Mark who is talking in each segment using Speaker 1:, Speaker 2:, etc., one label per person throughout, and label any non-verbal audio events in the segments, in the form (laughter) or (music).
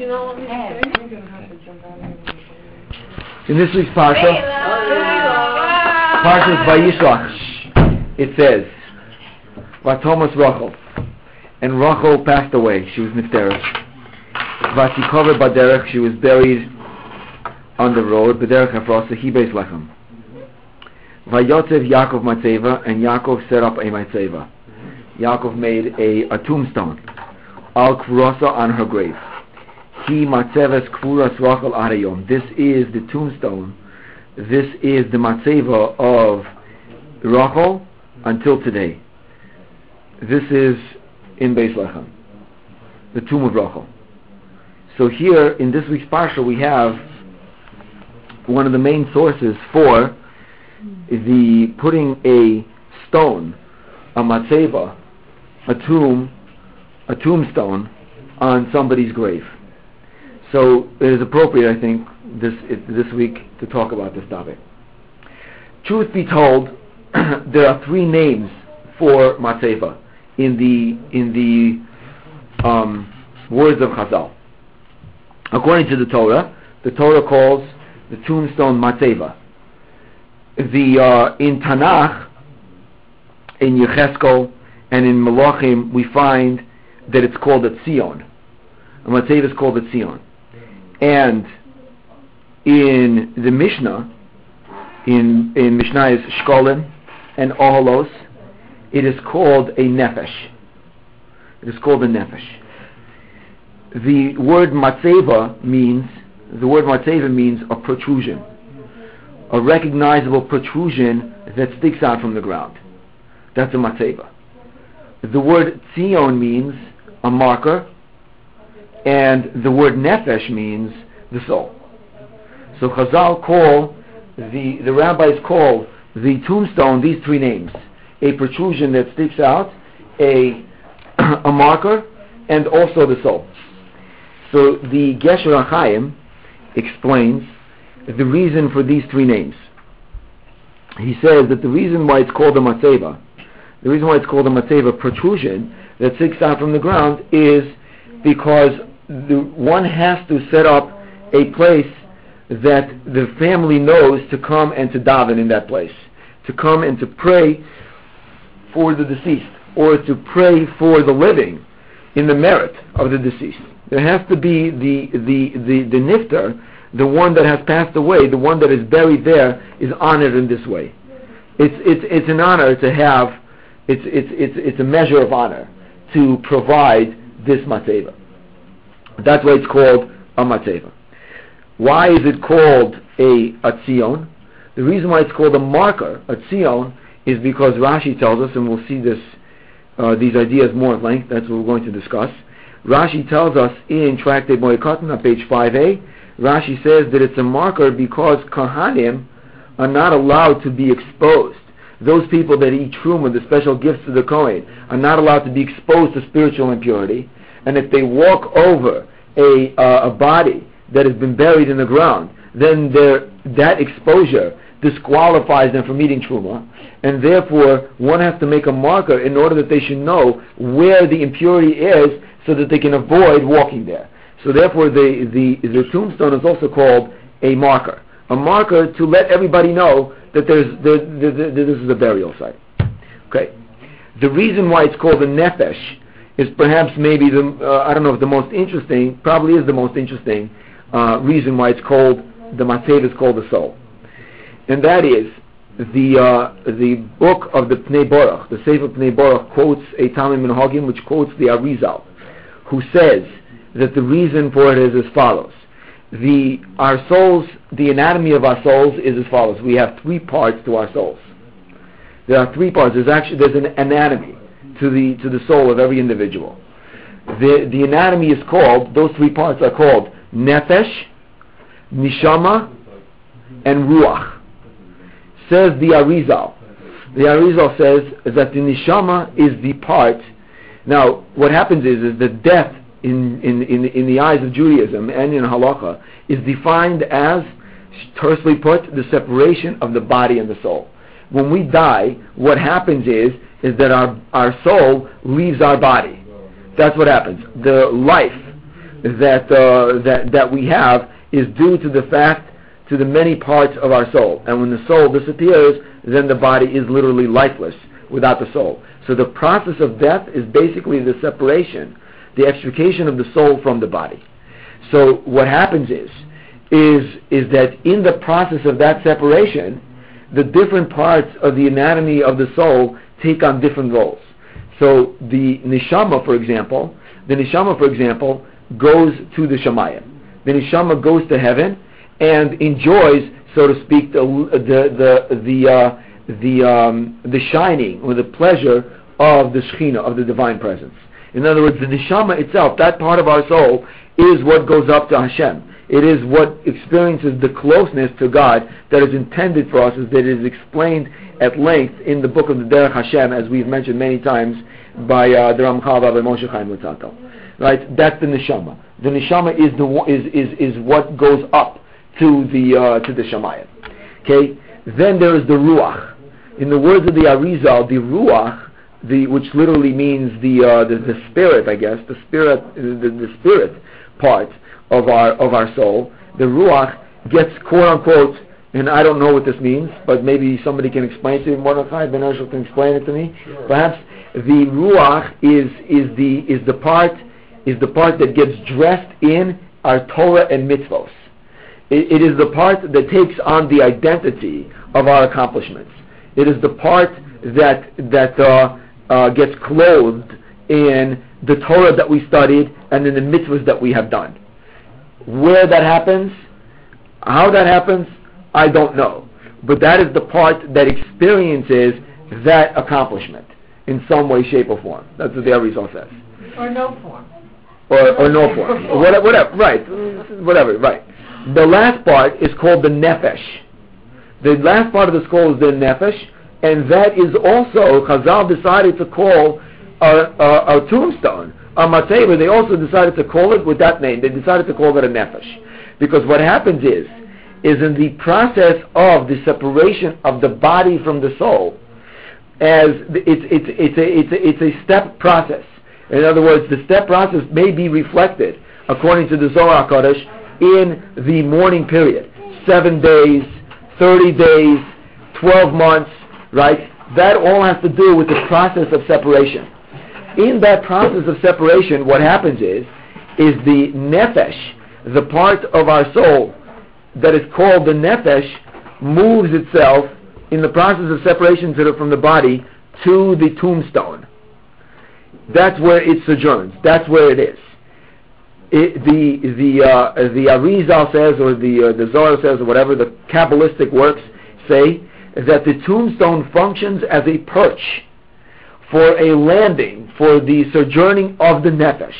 Speaker 1: you not want me to
Speaker 2: Hey.
Speaker 1: say?
Speaker 3: In this week's parsha, Parshas Vayishlach, it says, Vatomas Rachel, and Rachel passed away. She was nifteres. Vatikover baderech, she was buried on the road. Baderech Hafrosa, he beis lechem. Vayotzev Yaakov Matzeva, and Yaakov set up a Matzeva. Yaakov made a, a tombstone. Al Kvurosa on her grave. He Matzeves Rachel Arayom. This is the tombstone. This is the Matzeva of Rachel until today. This is in Beis Lechem, the tomb of Rachel. So here in this week's parsha we have one of the main sources for the putting a stone, a matzeva, a tomb, a tombstone on somebody's grave. So it is appropriate, I think, this this week to talk about this topic. Truth be told, (clears throat) there are three names for matzeva in the in the um, words of Chazal. According to the Torah, the Torah calls the tombstone matzeva. The uh, in Tanakh, in Yecheskel, and in Malachim, we find that it's called a Tzion. A is called a Tzion. And in the Mishnah, in in Mishnah's Shkolim and Oholos, it is called a Nefesh. It is called a Nefesh. The word matzeva means the word matzeva means a protrusion, a recognizable protrusion that sticks out from the ground. That's a matzeva. The word tzion means a marker, and the word nefesh means the soul. So Chazal call the the rabbis call the tombstone these three names: a protrusion that sticks out, a (clears throat) a marker, and also the soul. So the Gesher Chaim explains the reason for these three names. He says that the reason why it's called a matzeva, the reason why it's called a matzeva protrusion that sticks out from the ground is because the, one has to set up a place that the family knows to come and to daven in that place, to come and to pray for the deceased, or to pray for the living in the merit of the deceased. There has to be the the the, the nifter, the one that has passed away, the one that is buried there, is honored in this way. It's it's it's an honor to have. It's it's it's it's a measure of honor to provide this matzeva. That's why it's called a matzeva. Why is it called a, a tzion? The reason why it's called a marker, a tzion, is because Rashi tells us, and we'll see this, uh, these ideas more at length. That's what we're going to discuss. Rashi tells us in Tractate Moed on page 5a. Rashi says that it's a marker because Kohanim are not allowed to be exposed. Those people that eat truma, the special gifts of the Kohen, are not allowed to be exposed to spiritual impurity. And if they walk over a, uh, a body that has been buried in the ground, then that exposure disqualifies them from eating truma, and therefore one has to make a marker in order that they should know where the impurity is, so that they can avoid walking there. So therefore, the the, the tombstone is also called a marker, a marker to let everybody know that there's there, there, there, this is a burial site. Okay, the reason why it's called a nefesh is perhaps maybe the uh, I don't know if the most interesting, probably is the most interesting uh, reason why it's called the Matzev is called the soul, and that is the uh, the book of the Pnei Borach, the Sefer Pnei Borach quotes a Talmud Minhagim which quotes the Arizal, who says that the reason for it is as follows: the our souls, the anatomy of our souls is as follows. We have three parts to our souls. There are three parts. There's actually there's an anatomy to the to the soul of every individual. The the anatomy is called. Those three parts are called nefesh, nishama, and ruach. Says the Arizal. The Arizal says that the nishama is the part. Now, what happens is is that death in in in, in the eyes of Judaism and in halacha is defined as tersely put the separation of the body and the soul. When we die, what happens is is that our, our soul leaves our body. That's what happens. The life, that uh, that that we have is due to the fact to the many parts of our soul. And when the soul disappears, then the body is literally lifeless without the soul. So the process of death is basically the separation, the extrication of the soul from the body. So what happens is is is that in the process of that separation, the different parts of the anatomy of the soul take on different roles. So the neshama, for example, the neshama, for example, goes to the shamayim. The neshama goes to heaven and enjoys, so to speak, the the the the uh, the, um, the shining or the pleasure of the Shekhinah, of the divine presence. In other words, the neshama itself, that part of our soul, is what goes up to Hashem. It is what experiences the closeness to God that is intended for us, as that is explained at length in the book of the Derech Hashem, as we've mentioned many times by uh, the Ramchal by Moshe Chaim Luzzatto. Right? That's the neshama. The neshama is the is is is what goes up to the uh, to the shamayim. Okay. Then there is the ruach. In the words of the Arizal, the ruach, the which literally means the uh, the, the spirit, I guess, the spirit, the, the spirit part of our of our soul, the ruach gets quote unquote, and I don't know what this means, but maybe somebody can explain it to me. Mordechai Ben Hershel can explain it to me. Sure. Perhaps the ruach is is the is the part is the part that gets dressed in our Torah and mitzvos. it, it is the part that takes on the identity of our accomplishments. It is the part that that uh, uh, gets clothed in the Torah that we studied and in the mitzvahs that we have done. Where that happens, how that happens, I don't know. But that is the part that experiences that accomplishment in some way, shape, or form. That's what the Arizal says.
Speaker 1: Or no form.
Speaker 3: Or, or no form. (laughs) whatever, whatever, right. Whatever, right. The last part is called the nefesh. The last part of the skull is the nefesh, and that is also, Chazal decided to call our, our, our tombstone on Mateva, they also decided to call it with that name. They decided to call it a nefesh. Because what happens is, is in the process of the separation of the body from the soul, as it's, it's, it's, a, it's, a, it's a step process. In other words, the step process may be reflected, according to the Zohar Kodesh, in the mourning period. Seven days, 30 days, 12 months, right? That all has to do with the process of separation in that process of separation, what happens is, is the nefesh, the part of our soul that is called the nefesh, moves itself in the process of separation from the body to the tombstone. That's where it sojourns. That's where it is. It, the the uh, the Arizal says, or the uh, the Zohar says, or whatever the Kabbalistic works say, that the tombstone functions as a perch for a landing, for the sojourning of the nefesh.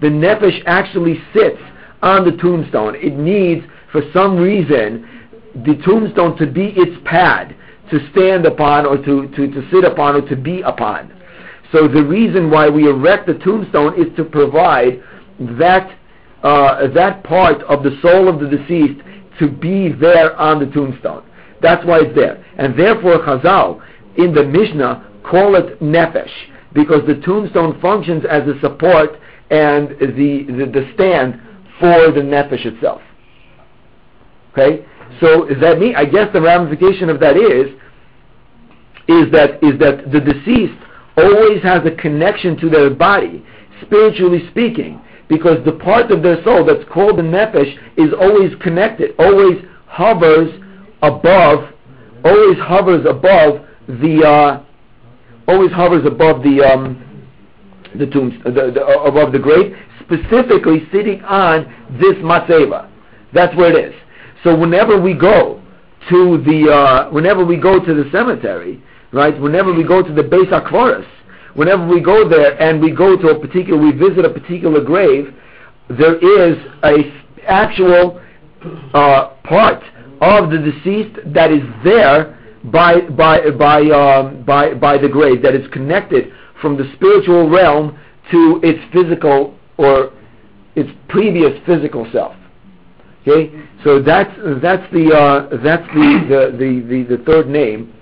Speaker 3: The nefesh actually sits on the tombstone. It needs, for some reason, the tombstone to be its pad, to stand upon or to, to, to sit upon or to be upon. So the reason why we erect the tombstone is to provide that, uh, that part of the soul of the deceased to be there on the tombstone. That's why it's there. And therefore Chazal, in the Mishnah, call it nefesh because the tombstone functions as a support and the, the, the stand for the nefesh itself. Okay, so is that me? I guess the ramification of that is is that is that the deceased always has a connection to their body, spiritually speaking, because the part of their soul that's called the nefesh is always connected, always hovers above, always hovers above the uh, always hovers above the um, the tombs, the, the, uh, above the grave, specifically sitting on this matzeva. That's where it is. So whenever we go to the, uh, whenever we go to the cemetery, right? Whenever we go to the Beis Akvaris, whenever we go there and we go to a particular, we visit a particular grave, there is a actual uh, part of the deceased that is there by by by um, by by the grave that is connected from the spiritual realm to its physical or its previous physical self. Okay, so that's that's the uh, that's the, the, the, the, the third name.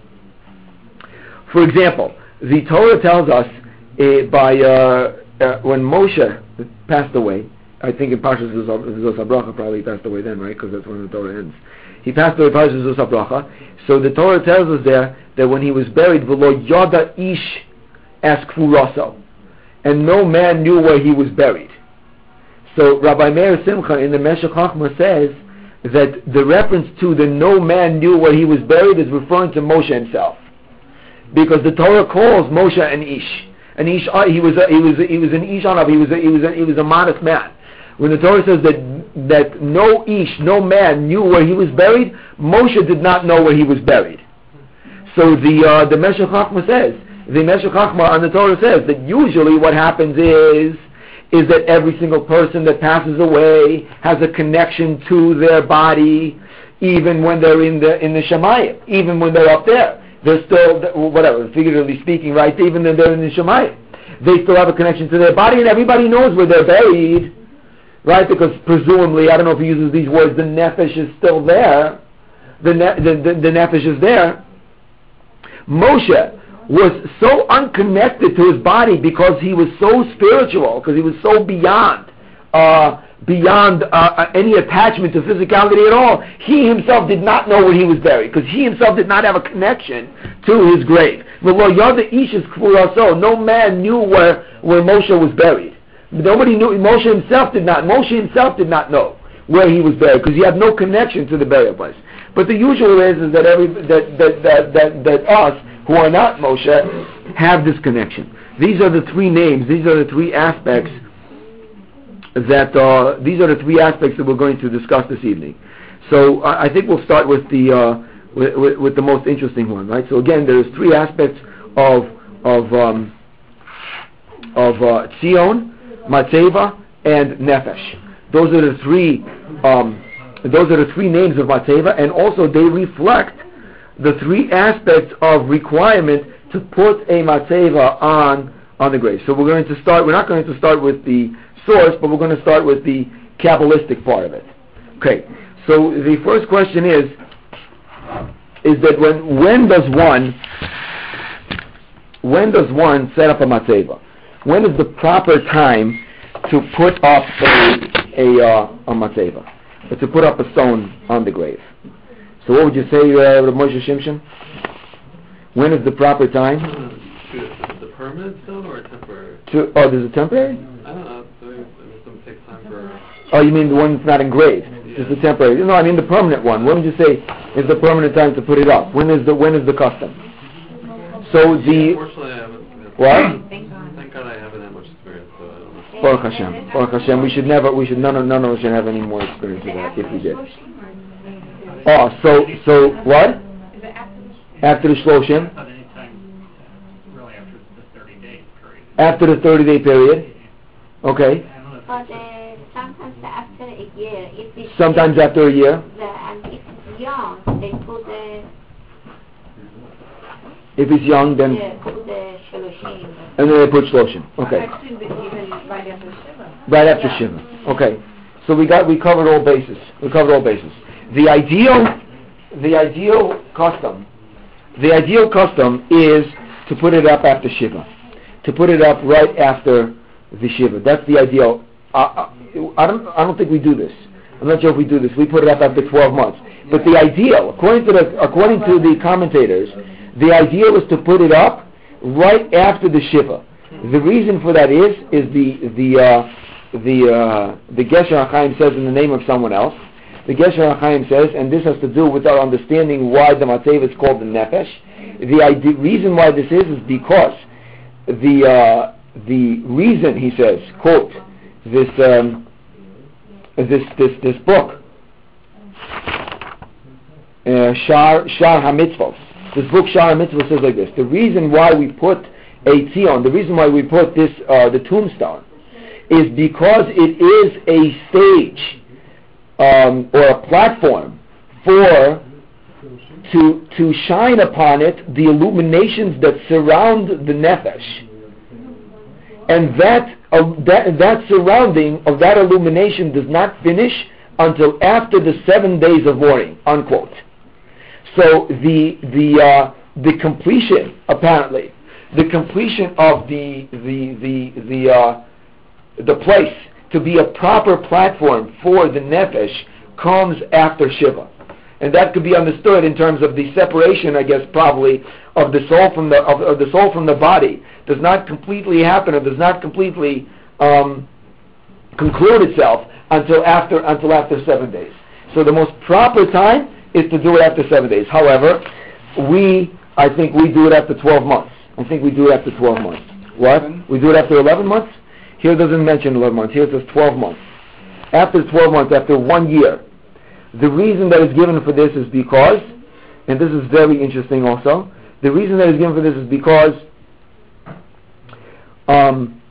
Speaker 3: For example, the Torah tells us uh, by uh, uh when Moshe passed away, I think in Parshas Zos HaBracha probably passed away then, right? Because that's when the Torah ends. He passed away Parshas Zos HaBracha. So the Torah tells us there that when he was buried, V'lo yada ish es kfuraso. And no man knew where he was buried. So Rabbi Meir Simcha in the Meshech Chochmah says that the reference to the no man knew where he was buried is referring to Moshe himself. Because the Torah calls Moshe an ish. An ish, uh, he was a, he was a, he was an ish he was a, he was a, he was a modest man. When the Torah says that that no ish, no man knew where he was buried, Moshe did not know where he was buried. So the uh, the Meshech Chochmah says, the Meshech Chochmah on the Torah says that usually what happens is is that every single person that passes away has a connection to their body, even when they're in the in the Shemayim, even when they're up there. They're still whatever, figuratively speaking, right? Even when they're in the Shemayim, they still have a connection to their body, and everybody knows where they're buried right? Because presumably, I don't know if he uses these words, the nefesh is still there. The, ne- the, the, the nefesh is there. Moshe was so unconnected to his body because he was so spiritual, because he was so beyond, uh, beyond uh, uh, any attachment to physicality at all. He himself did not know where he was buried because he himself did not have a connection to his grave. No man knew where, where Moshe was buried. Nobody knew. Moshe himself did not. Moshe himself did not know where he was buried because he had no connection to the burial place. But the usual is, is that every that that, that that that us who are not Moshe have this connection. These are the three names. These are the three aspects that uh, these are the three aspects that we're going to discuss this evening. So I, think we'll start with the uh, with, with, with, the most interesting one, right? So again, there's three aspects of of um, of uh, Tzion, Matzeva, and Nefesh. Those are the three. Um, those are the three names of Matzeva, and also they reflect the three aspects of requirement to put a Matzeva on on the grave. So we're going to start. We're not going to start with the source, but we're going to start with the Kabbalistic part of it. Okay. So the first question is is that when when does one when does one set up a matzeva? When is the proper time to put up a a, uh, a matzeva, or to put up a stone on the grave? So what would you say, uh, Moshe Shimshon? When is the proper time?
Speaker 1: To the permanent stone or a temporary?
Speaker 3: To oh, there's a temporary.
Speaker 1: I don't know. Some take time for.
Speaker 3: Oh, you mean the one that's not engraved? Yeah. Just the temporary. No, I mean the permanent one. When would you say is the permanent time to put it up? When is the when is the custom? So the.
Speaker 1: Unfortunately, I haven't.
Speaker 3: What?
Speaker 1: God I haven't that much experience, so I don't know.
Speaker 3: Baruch Hashem. Baruch Hashem. We should never, we should, none of, none of us should have any more experience of that if we did. Oh, so, so, what? After the Shloshim? After the 30 day period. Okay.
Speaker 2: But uh, sometimes after a year, if it's
Speaker 3: Sometimes after a year.
Speaker 2: the, and if it's young, they put the
Speaker 3: If it's young, then,
Speaker 2: yeah, put the shaloshim.
Speaker 3: And then they put Shloshim. Okay.
Speaker 4: I've seen it even right after Shiva.
Speaker 3: Okay. So we got we covered all bases. We covered all bases. The ideal the ideal custom the ideal custom is to put it up after Shiva. To put it up right after the Shiva. That's the ideal. Uh, uh, I don't I don't think we do this. I'm not sure if we do this. We put it up after 12 months. But the ideal, according to the according to the commentators, the ideal is to put it up right after the Shiva. The reason for that is is the the uh, the uh, the Gesher HaChaim says in the name of someone else. The Gesher HaChaim says, and this has to do with our understanding why the Matzev is called the Nefesh. The idea, reason why this is is because the uh, the reason he says, quote, this um, this this this book, uh, Shar Shar Hamitzvot. This book Shar Hamitzvot says like this: the reason why we put a tzion, the reason why we put this uh, the tombstone, is because it is a stage um, or a platform for to to shine upon it the illuminations that surround the nefesh, and that uh, that that surrounding of that illumination does not finish until after the seven days of mourning. Unquote. So the the uh, the completion apparently the completion of the the the the uh, the place to be a proper platform for the nefesh comes after Shiva. And that could be understood in terms of the separation, I guess, probably, of the soul from the, of, of the soul from the body does not completely happen or does not completely um, conclude itself until after, until after seven days. So the most proper time is to do it after seven days. However, we, I think we do it after 12 months. I think we do it after 12 months. What? We do it after 11 months? Here it doesn't mention 11 months. Here it says 12 months. After 12 months, after one year. The reason that is given for this is because, and this is very interesting also, the reason that is given for this is because um,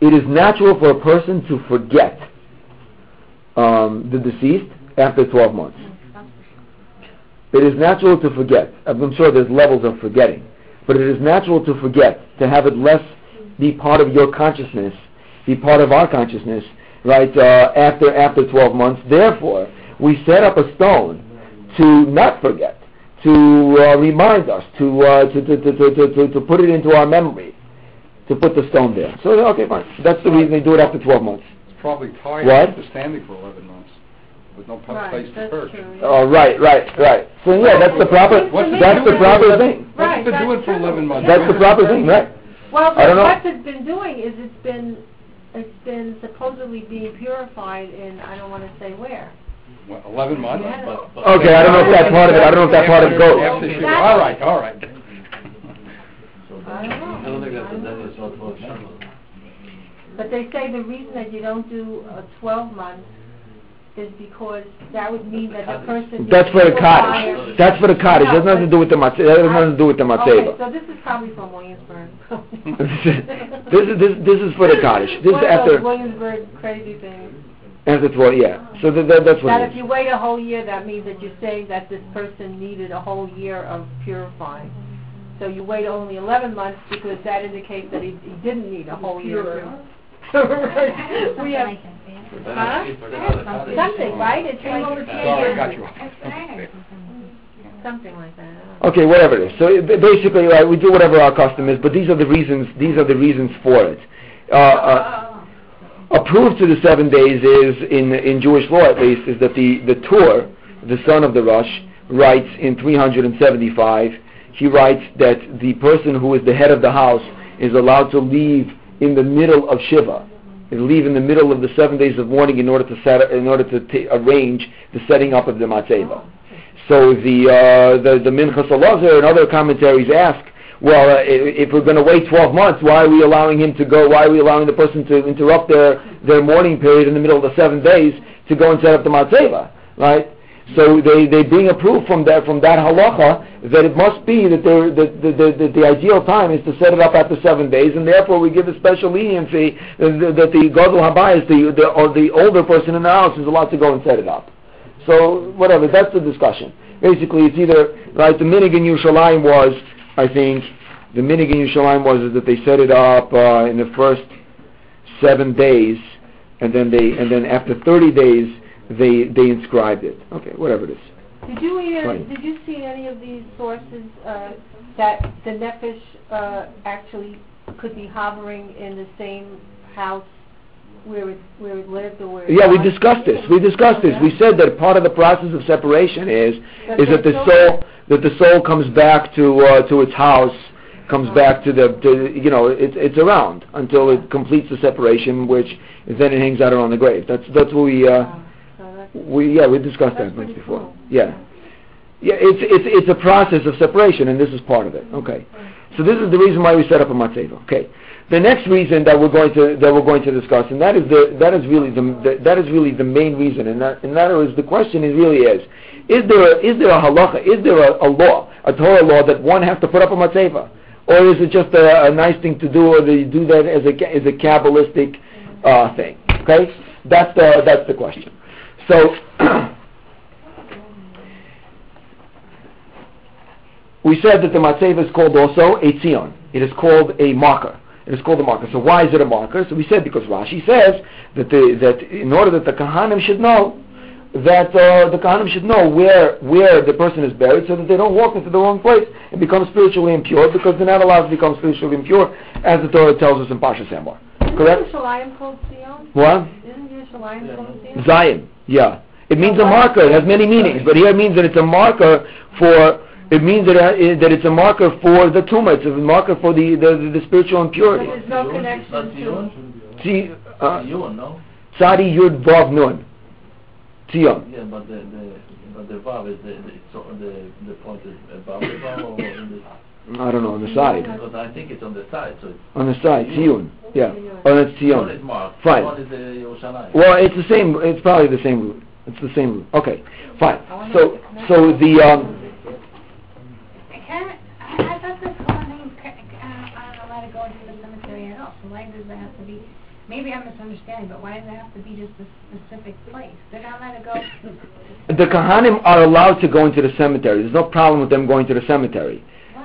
Speaker 3: it is natural for a person to forget um, the deceased after 12 months. It is natural to forget. I'm sure there's levels of forgetting, but it is natural to forget, to have it less be part of your consciousness, be part of our consciousness, right? Uh, after after 12 months. Therefore, we set up a stone to not forget, to uh, remind us, to, uh, to, to, to, to, to, to put it into our memory, to put the stone there. So okay, fine. That's the reason they do it after 12 months.
Speaker 5: It's probably tied
Speaker 3: What?
Speaker 5: to standing for 11 months with no pl-
Speaker 4: Right,
Speaker 5: place to perch.
Speaker 4: true.
Speaker 3: Oh, right, right, right. So yeah, that's the proper.
Speaker 5: What's the
Speaker 3: That's the
Speaker 5: difference?
Speaker 3: proper thing.
Speaker 5: What's
Speaker 4: Right,
Speaker 5: it been
Speaker 4: that's
Speaker 5: doing for
Speaker 4: true.
Speaker 5: 11 months?
Speaker 3: That's the proper thing, right?
Speaker 4: Well,
Speaker 3: I don't know.
Speaker 4: what it's been doing is it's been, it's been supposedly being purified in, I don't wanna say where.
Speaker 5: What, 11 months?
Speaker 4: Yeah.
Speaker 1: But- but-
Speaker 3: Okay, I don't know if that's part of it. I don't know if that part of it goes.
Speaker 5: After Shiva. All right, all right.
Speaker 4: I don't know.
Speaker 1: I don't think that's, that is what twelve Shiva.
Speaker 4: But they say the reason that you don't do a twelve months is because that would mean that the person.
Speaker 3: That's for the
Speaker 4: needs
Speaker 3: cottage. That's for the cottage. It has nothing to do with the matze. That has nothing to do with the
Speaker 4: Okay, so this is probably from Williamsburg. (laughs)
Speaker 3: this is this this is for the cottage. This is
Speaker 4: One of
Speaker 3: after
Speaker 4: those Williamsburg crazy things.
Speaker 3: after twelve. Yeah. So that, that, that's what
Speaker 4: That
Speaker 3: it
Speaker 4: if
Speaker 3: is.
Speaker 4: you wait a whole year, that means that you're saying that this person needed a whole year of purifying. So you wait only eleven months because that indicates that he, he didn't need a whole year. of- (laughs) We have, Huh? something, right? It's like,
Speaker 5: Sorry, I got you
Speaker 4: something like that.
Speaker 3: Okay, whatever it is. So it- basically, right, we do whatever our custom is, but these are the reasons. These are the reasons for it. Uh, uh, approved to the seven days is in in Jewish law at least is that the the Tur, the son of the Rosh, writes in 375. He writes that the person who is the head of the house is allowed to leave in the middle of Shiva, and leave in the middle of the seven days of mourning in order to set in order to ta arrange the setting up of the matzeva. So the uh, the the Minchas Elazar and other commentaries ask, well, uh, if we're going to wait 12 months, why are we allowing him to go? Why are we allowing the person to interrupt their their mourning period in the middle of the seven days to go and set up the matzeva, right? So they they bring a proof from that from that halacha that it must be that the the, the, the, the, ideal time is to set it up after seven days, and therefore we give a special leniency that that the gadol habayis, the the or the older person in the house, is allowed to go and set it up. So whatever, that's the discussion. Basically, it's either right. The minhag in Yerushalayim was, I think, the minhag in Yerushalayim was is that they set it up uh, in the first seven days, and then they and then after thirty days they they inscribed it. Okay, whatever it is.
Speaker 4: Did you
Speaker 3: Right.
Speaker 4: did you see any of these sources, uh, that the nefesh, uh, actually could be hovering in the same house where it, where it lived or where it
Speaker 3: Yeah, we discussed this. We discussed this. We said that part of the process of separation is
Speaker 4: That
Speaker 3: is that the soul that the soul comes back to uh, to its house, comes back to the to, you know it's it's around until it completes the separation, which then it hangs out around the grave. That's that's what we uh, we yeah we discussed that once before. Yeah, yeah. It's it's it's a process of separation, and this is part of it. Okay, so this is the reason why we set up a matzeva. Okay. The next reason that we're going to that we're going to discuss, and that is the that is really the, the that is really the main reason, and that in other words, the question is really is: is there a, is there a halacha? Is there a, a law, a Torah law that one has to put up a matzeva, or is it just a, a nice thing to do, or do you do that as a as a kabbalistic uh, thing? Okay, that's the that's the question. So. (clears throat) we said that the matzeva is called also a tzion. It is called a marker. It is called a marker. So why is it a marker? So we said because Rashi says that the, that in order that the kahanim should know that uh, the kahanim should know where where the person is buried, so that they don't walk into the wrong place and become spiritually impure, because they're not allowed to become spiritually impure, as the Torah tells us in Parshas Emor. Correct?
Speaker 4: Isn't Yerushalayim called Zion?
Speaker 3: What?
Speaker 4: Isn't Yerushalayim called Zion?
Speaker 3: Zion, yeah. It means a marker. It has many meanings, but here it means that it's a marker for. It means that it, that it's a marker for the tumah. It's a marker for the the, the spiritual
Speaker 4: But
Speaker 3: impurity.
Speaker 4: there's no connection to,
Speaker 1: Zion?
Speaker 3: See, uh,
Speaker 1: Zion, no?
Speaker 3: Tzadi Yud Vav Nun. Zion.
Speaker 1: Yeah, but the, the, but the vav is the, the, the, the point is above the vav or in the,
Speaker 3: I don't know on the side.
Speaker 1: because I think it's on the side, so it's,
Speaker 3: On the side, Zion. Yeah. Oh, that's
Speaker 1: one is
Speaker 3: Zion.
Speaker 1: marked,
Speaker 3: Fine.
Speaker 1: one is the Yerushalayim.
Speaker 3: Well, it's the same. It's probably the same root. It's the same root. Okay, fine. So, so the um,
Speaker 6: Can, I, I thought this whole thing, ca- uh, aren't allowed to go into the cemetery at all, so why does it have to be, maybe I'm misunderstanding, but why does it have to be just a specific place? They're not allowed to go,
Speaker 3: the Kahanim are allowed to go into the cemetery. There's no problem with them going to the cemetery.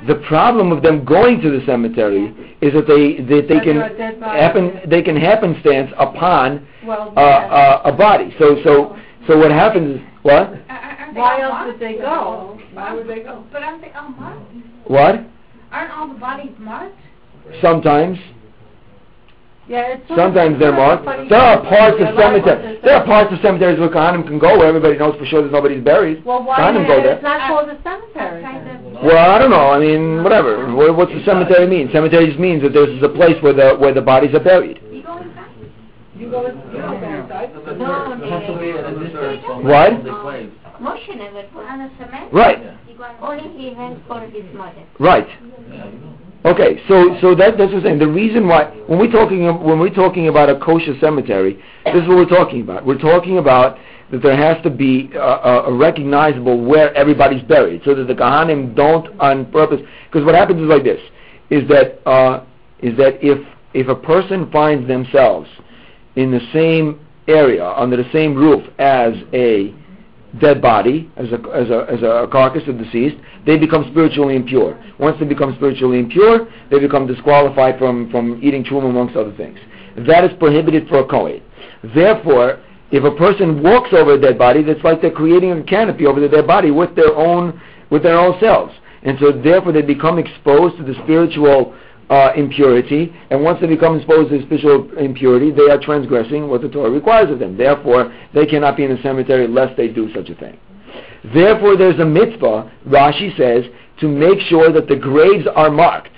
Speaker 3: The problem of them going to the cemetery is that they that they
Speaker 4: That
Speaker 3: can
Speaker 4: there are dead bodies.
Speaker 3: happen they can happenstance upon
Speaker 4: well,
Speaker 3: uh, uh, a body. So so so what happens is what
Speaker 6: are- aren't they
Speaker 4: Why else
Speaker 6: marked?
Speaker 4: would they go? Why would they go?
Speaker 6: But aren't they all marked?
Speaker 3: what
Speaker 6: Aren't all the bodies marked?
Speaker 3: sometimes
Speaker 4: Yeah, it's
Speaker 3: sometimes they're
Speaker 4: it's sort of
Speaker 3: marked. There are parts of cemeteries.
Speaker 4: they
Speaker 3: There are parts of cemeteries where Kahanim can go where everybody knows for sure there's nobody's buried.
Speaker 4: Well, why
Speaker 3: Kahanim
Speaker 4: is
Speaker 3: go there.
Speaker 4: it's not uh, called a cemetery?
Speaker 6: Outside
Speaker 4: then?
Speaker 6: the-
Speaker 3: Well, I don't know. I mean, whatever. What, what's the cemetery mean? Cemetery just means that this is a place where the where the bodies are buried.
Speaker 6: You go inside?
Speaker 4: You go, in- you don't go inside.
Speaker 2: No,
Speaker 1: to be at a distance from
Speaker 3: What?
Speaker 1: from the grave.
Speaker 2: Moshe never put.
Speaker 6: On the cement?
Speaker 3: Right.
Speaker 1: Yeah,
Speaker 6: You go on
Speaker 2: Only he went for his mother.
Speaker 3: Right. Okay, so so that that's what I'm saying. The reason why when we're talking when we're talking about a kosher cemetery, this is what we're talking about. We're talking about that there has to be a, a, a recognizable where everybody's buried, so that the kahanim don't on purpose. Because what happens is like this: is that uh, is that if if a person finds themselves in the same area under the same roof as a dead body, as a, as a, as a carcass of deceased, they become spiritually impure. Once they become spiritually impure, they become disqualified from, from eating truma amongst other things. That is prohibited for a Kohen. Therefore, if a person walks over a dead body, that's like they're creating a canopy over the dead body with their own, with their own selves. And so therefore they become exposed to the spiritual uh, impurity, and once they become exposed to spiritual impurity, they are transgressing what the Torah requires of them. Therefore, they cannot be in the cemetery lest they do such a thing. Therefore, there's a mitzvah, Rashi says, to make sure that the graves are marked.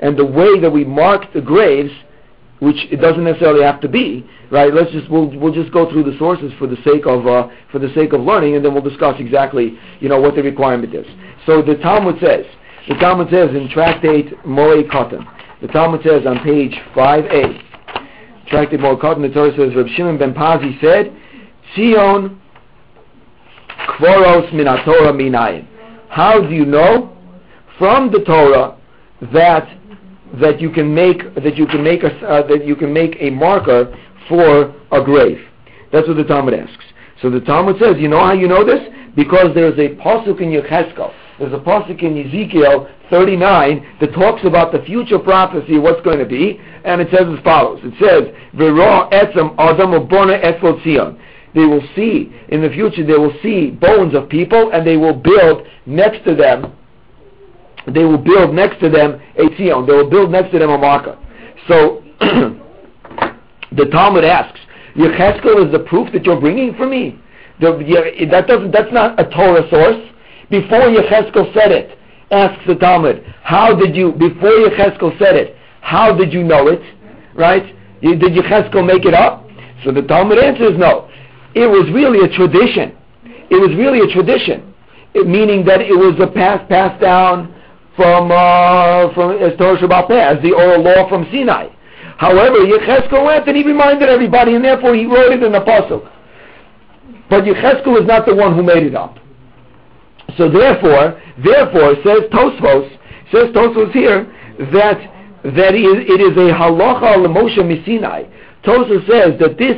Speaker 3: And the way that we mark the graves, which it doesn't necessarily have to be, right? Let's just we'll we'll just go through the sources for the sake of uh, for the sake of learning, and then we'll discuss exactly you know what the requirement is. So the Talmud says, the Talmud says in Tractate Moed Katan, the Talmud says on page five A, Tractate Moed Katan, the Torah says, Reb Shimon ben Pazi said, Sion Kvoros min Torah minayin. How do you know from the Torah that that you can make that you can make a uh, that you can make a marker for a grave? That's what the Talmud asks. So the Talmud says, you know how you know this? Because there's a pasuk in Yecheskel. There's a pasuk in Ezekiel 39 that talks about the future prophecy, what's going to be, and it says as follows. It says. They will see in the future. They will see bones of people, and they will build next to them. They will build next to them a Tzion. They will build next to them a marker. So (clears throat) the Talmud asks, Yecheskel is the proof that you're bringing for me. The, that doesn't. That's not a Torah source. Before Yecheskel said it, asks the Talmud, how did you? Before Yecheskel said it, how did you know it? Right? You- Did Yecheskel make it up? So the Talmud answers no. It was really a tradition. It was really a tradition, it, meaning that it was a pass passed down from uh, from as Torah Shabbat as the oral law from Sinai. However, Yecheskel went and he reminded everybody, and therefore he wrote it in the pasuk. But Yecheskel is not the one who made it up. So therefore, therefore, says Tosfos, says Tosfos here, that that it is, a halacha l'Moshe Misinai. Tosfos says that this,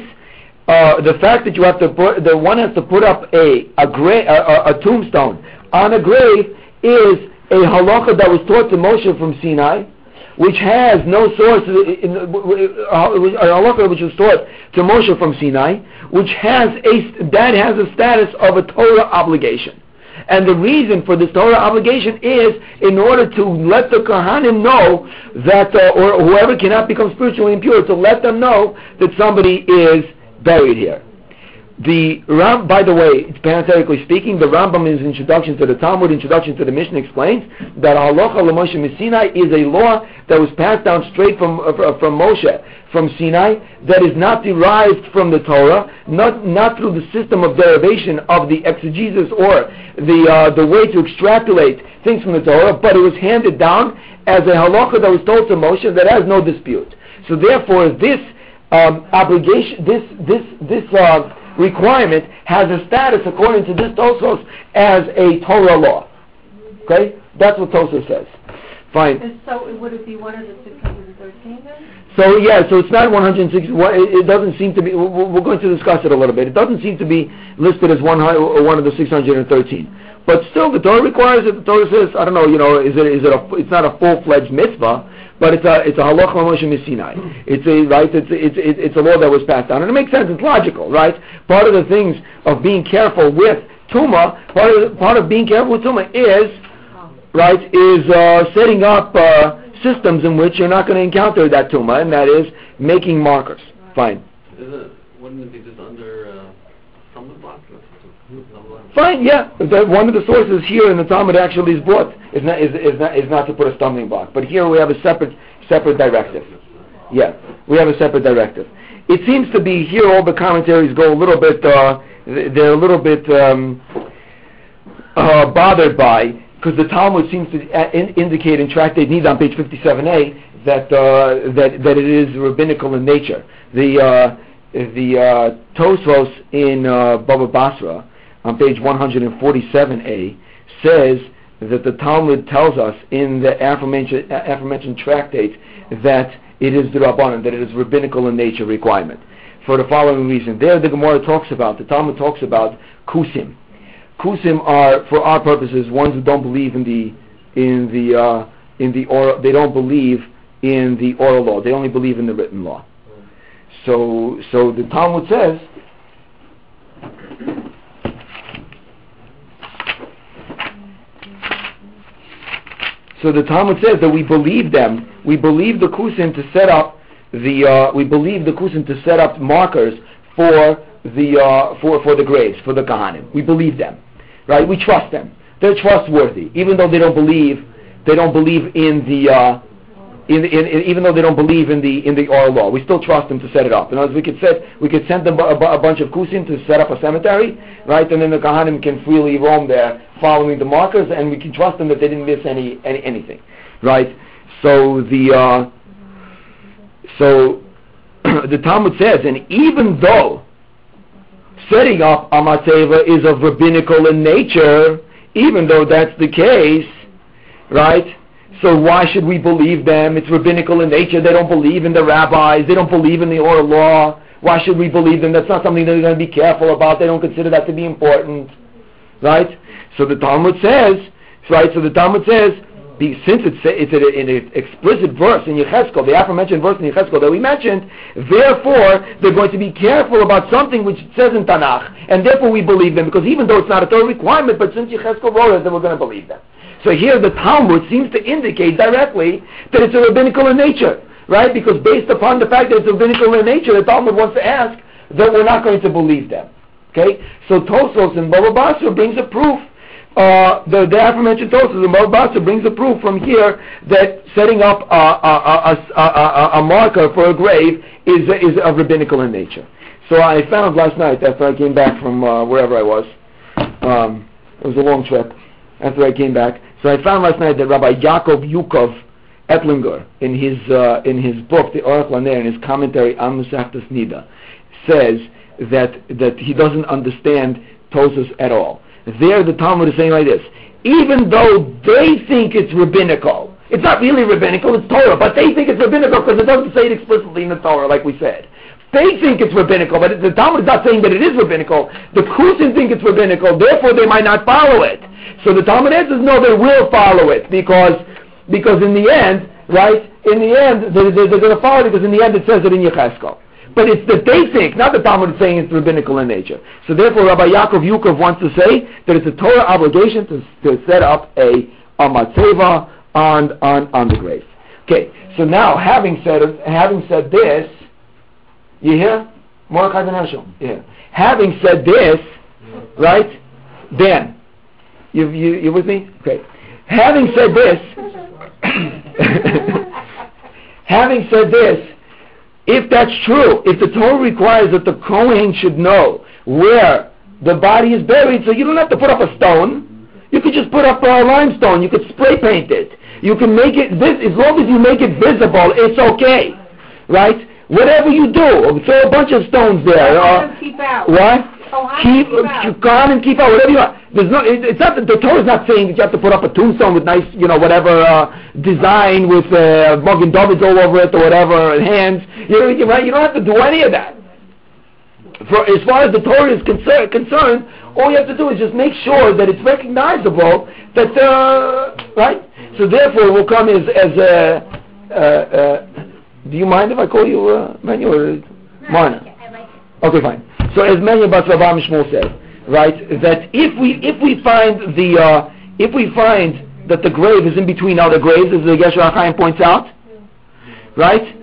Speaker 3: uh, the fact that you have to put, the one has to put up a a, gra- a, a, a tombstone on a grave is a halacha that was taught to Moshe from Sinai, which has no source in, in, uh, a halacha which was taught to Moshe from Sinai, which has a that has a status of a Torah obligation. And the reason for this Torah obligation is in order to let the Kohanim know that, uh, or whoever cannot become spiritually impure, to let them know that somebody is buried here. The Ram, by the way, parenthetically speaking, the Rambam in his introduction to the Talmud, introduction to the Mishnah explains that halacha l'Moshe Sinai is a law that was passed down straight from uh, from Moshe from Sinai that is not derived from the Torah, not not through the system of derivation of the exegesis or the uh, the way to extrapolate things from the Torah, but it was handed down as a halacha that was told to Moshe that has no dispute. So therefore, this um, obligation, this this this. Uh, requirement has a status, according to this Tosfos, as a Torah law. Okay? That's what Tosfos says. Fine.
Speaker 4: And so would it be one of the 613 then?
Speaker 3: So yeah, so it's not 160. It doesn't seem to be. We're going to discuss it a little bit. It doesn't seem to be listed as one one of the 613. But still, the Torah requires it. The Torah says, I don't know, you know, is it is it a? It's not a full fledged mitzvah, but it's a it's a halach Moshe Sinai. It's a right. It's it's it's a law that was passed down, and it makes sense. It's logical, right? Part of the things of being careful with tuma, part of part of being careful with tuma is right is uh, setting up uh, systems in which you're not going to encounter that tuma, and that is making markers. Fine.
Speaker 1: Is it, wouldn't it be just under uh, block?
Speaker 3: Fine, yeah. The, one of the sources here in the Talmud actually is brought is not is, is not is not to put a stumbling block, but here we have a separate separate directive. Yeah, we have a separate directive. It seems to be here all the commentaries go a little bit. Uh, they're a little bit um, uh, bothered by because the Talmud seems to uh, in, indicate in Tractate Nida on page 57a that uh, that that it is rabbinical in nature. The uh, the uh, Tosfos in uh, Baba Basra on page 147a says that the Talmud tells us in the aforementioned, aforementioned tractate that it is the Rabbanan, that it is rabbinical in nature requirement. For the following reason. There the Gemara talks about, the Talmud talks about kusim. Kusim are, for our purposes, ones who don't believe in the, in the, uh, in the oral, they don't believe in the oral law. They only believe in the written law. So, so the Talmud says, so the Talmud says that we believe them. We believe the kusim to set up the. Uh, we believe the kusim to set up markers for the uh, for for the graves for the kahanim. We believe them, right? We trust them. They're trustworthy, even though they don't believe. They don't believe in the uh, in, in, in, even though they don't believe in the in the oral law, we still trust them to set it up. In other words, we could set we could send them a, a, bunch of kusim to set up a cemetery, right? And then the kahanim can freely roam there, following the markers, and we can trust them that they didn't miss any, any anything, right? So the uh, so (clears throat) the Talmud says, and even though setting up a mateva is of rabbinical in nature, even though that's the case, right? So why should we believe them? It's rabbinical in nature. They don't believe in the rabbis. They don't believe in the oral law. Why should we believe them? That's not something they're going to be careful about. They don't consider that to be important. Right? So the Talmud says, right? So the Talmud says, since it's, it's in an explicit verse in Yecheskel, the aforementioned verse in Yecheskel that we mentioned, therefore they're going to be careful about something which it says in Tanakh, and therefore we believe them, because even though it's not a Torah requirement, but since Yecheskel wrote it, then we're going to believe them. So here the Talmud seems to indicate directly that it's a rabbinical in nature, right? Because based upon the fact that it's rabbinical in nature, the Talmud wants to ask that we're not going to believe them. Okay? So Tosfos and Baba Basra brings a proof uh, the, the aforementioned Tosfos and Baba Basra brings a proof from here that setting up a, a, a, a, marker for a grave is, is of rabbinical in nature. So I found last night after I came back from uh, wherever I was, um, it was a long trip, after I came back, so I found last night that Rabbi Yaakov Yukov Ettlinger, in his uh, in his book, the Aruch LaNer, in his commentary on Masechtas Nida, says that that he doesn't understand Tosfos at all. There, the Talmud is saying like this: even though they think it's rabbinical, it's not really rabbinical; it's Torah, but they think it's rabbinical because it doesn't say it explicitly in the Torah, like we said. They think it's rabbinical, but the Talmud is not saying that it is rabbinical. The Kusim think it's rabbinical, therefore they might not follow it. So the Talmud answers, no, they will follow it because because in the end, right? In the end, they, they, they're going to follow it because in the end it says it in Yecheskel. but it's that they think, not the Talmud is saying it's rabbinical in nature. So therefore, Rabbi Yaakov Yukov wants to say that it's a Torah obligation to, to set up a, a matzeva on, on, on the grave. Okay, so now having said having said this, you hear? Ben Herschel. Yeah. Having said this, right? Dan, you you you with me? Okay. Having said this, (coughs) having said this, if that's true, if the Torah requires that the Kohen should know where the body is buried, so you don't have to put up a stone. You could just put up a limestone. You could spray paint it. You can make it this as long as you make it visible. It's okay, right? Whatever you do, throw a bunch of stones there.
Speaker 4: Let
Speaker 3: Uh,
Speaker 4: keep out.
Speaker 3: what?
Speaker 4: Oh,
Speaker 3: keep,
Speaker 4: keep out?
Speaker 3: go on and keep out whatever you want. There's no, it, it's not the Torah is not saying that you have to put up a tombstone with nice, you know, whatever uh, design with uh, Magen Davids all over it or whatever, and hands. You know, you, you don't have to do any of that. For as far as the Torah is concern, concerned, all you have to do is just make sure that it's recognizable that, uh, right? So therefore, it will come as as a. Uh, uh, do you mind if I call you uh, Manu or
Speaker 6: No,
Speaker 3: Marna?
Speaker 6: I like it.
Speaker 3: Okay, fine. So as Menya Bas Rabam Shmuel said, right, that if we if we find the uh, if we find that the grave is in between other graves, as the Gesher Chaim points out, right?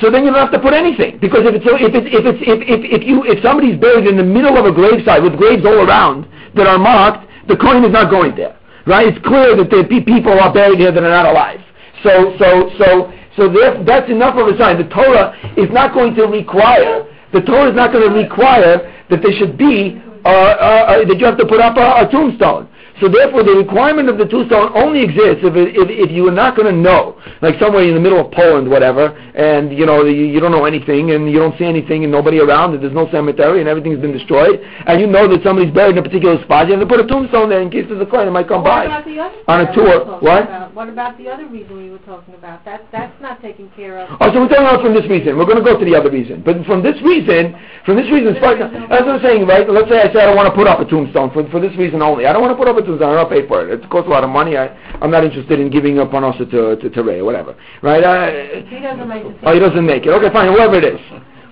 Speaker 3: So then you don't have to put anything because if it's if it's if it's if, if, if you if somebody's buried in the middle of a gravesite with graves all around that are marked, the Kohen is not going there, right? It's clear that the pe- people are buried here that are not alive. So so so so that's enough of a sign. The Torah is not going to require the Torah is not going to require that there should be uh, uh, that you have to put up a, a tombstone. So therefore, the requirement of the tombstone only exists if, it, if, if you are not going to know, like somewhere in the middle of Poland, whatever, and you know you, you don't know anything, and you don't see anything, and nobody around, and there's no cemetery, and everything's been destroyed, and you know that somebody's buried in a particular spot. You have to put a tombstone there in case there's a Kohen that might come
Speaker 4: What
Speaker 3: by.
Speaker 4: about the other
Speaker 3: On a tour, what?
Speaker 4: about? What about the other reason we were talking about? That, that's not taken care of.
Speaker 3: Oh, so we're talking about from this reason. We're going to go to the other reason. But from this reason, from this reason, as far as as I'm saying, right, let's say I say I don't want to put up a tombstone for, for this reason only. I don't want to put up a tombstone. I don't pay for it. It costs a lot of money. I, I'm not interested in giving up on also to, to, to Ray or whatever. Right? Uh,
Speaker 4: He doesn't make the
Speaker 3: oh, he doesn't make it. Okay, fine. Whoever it is.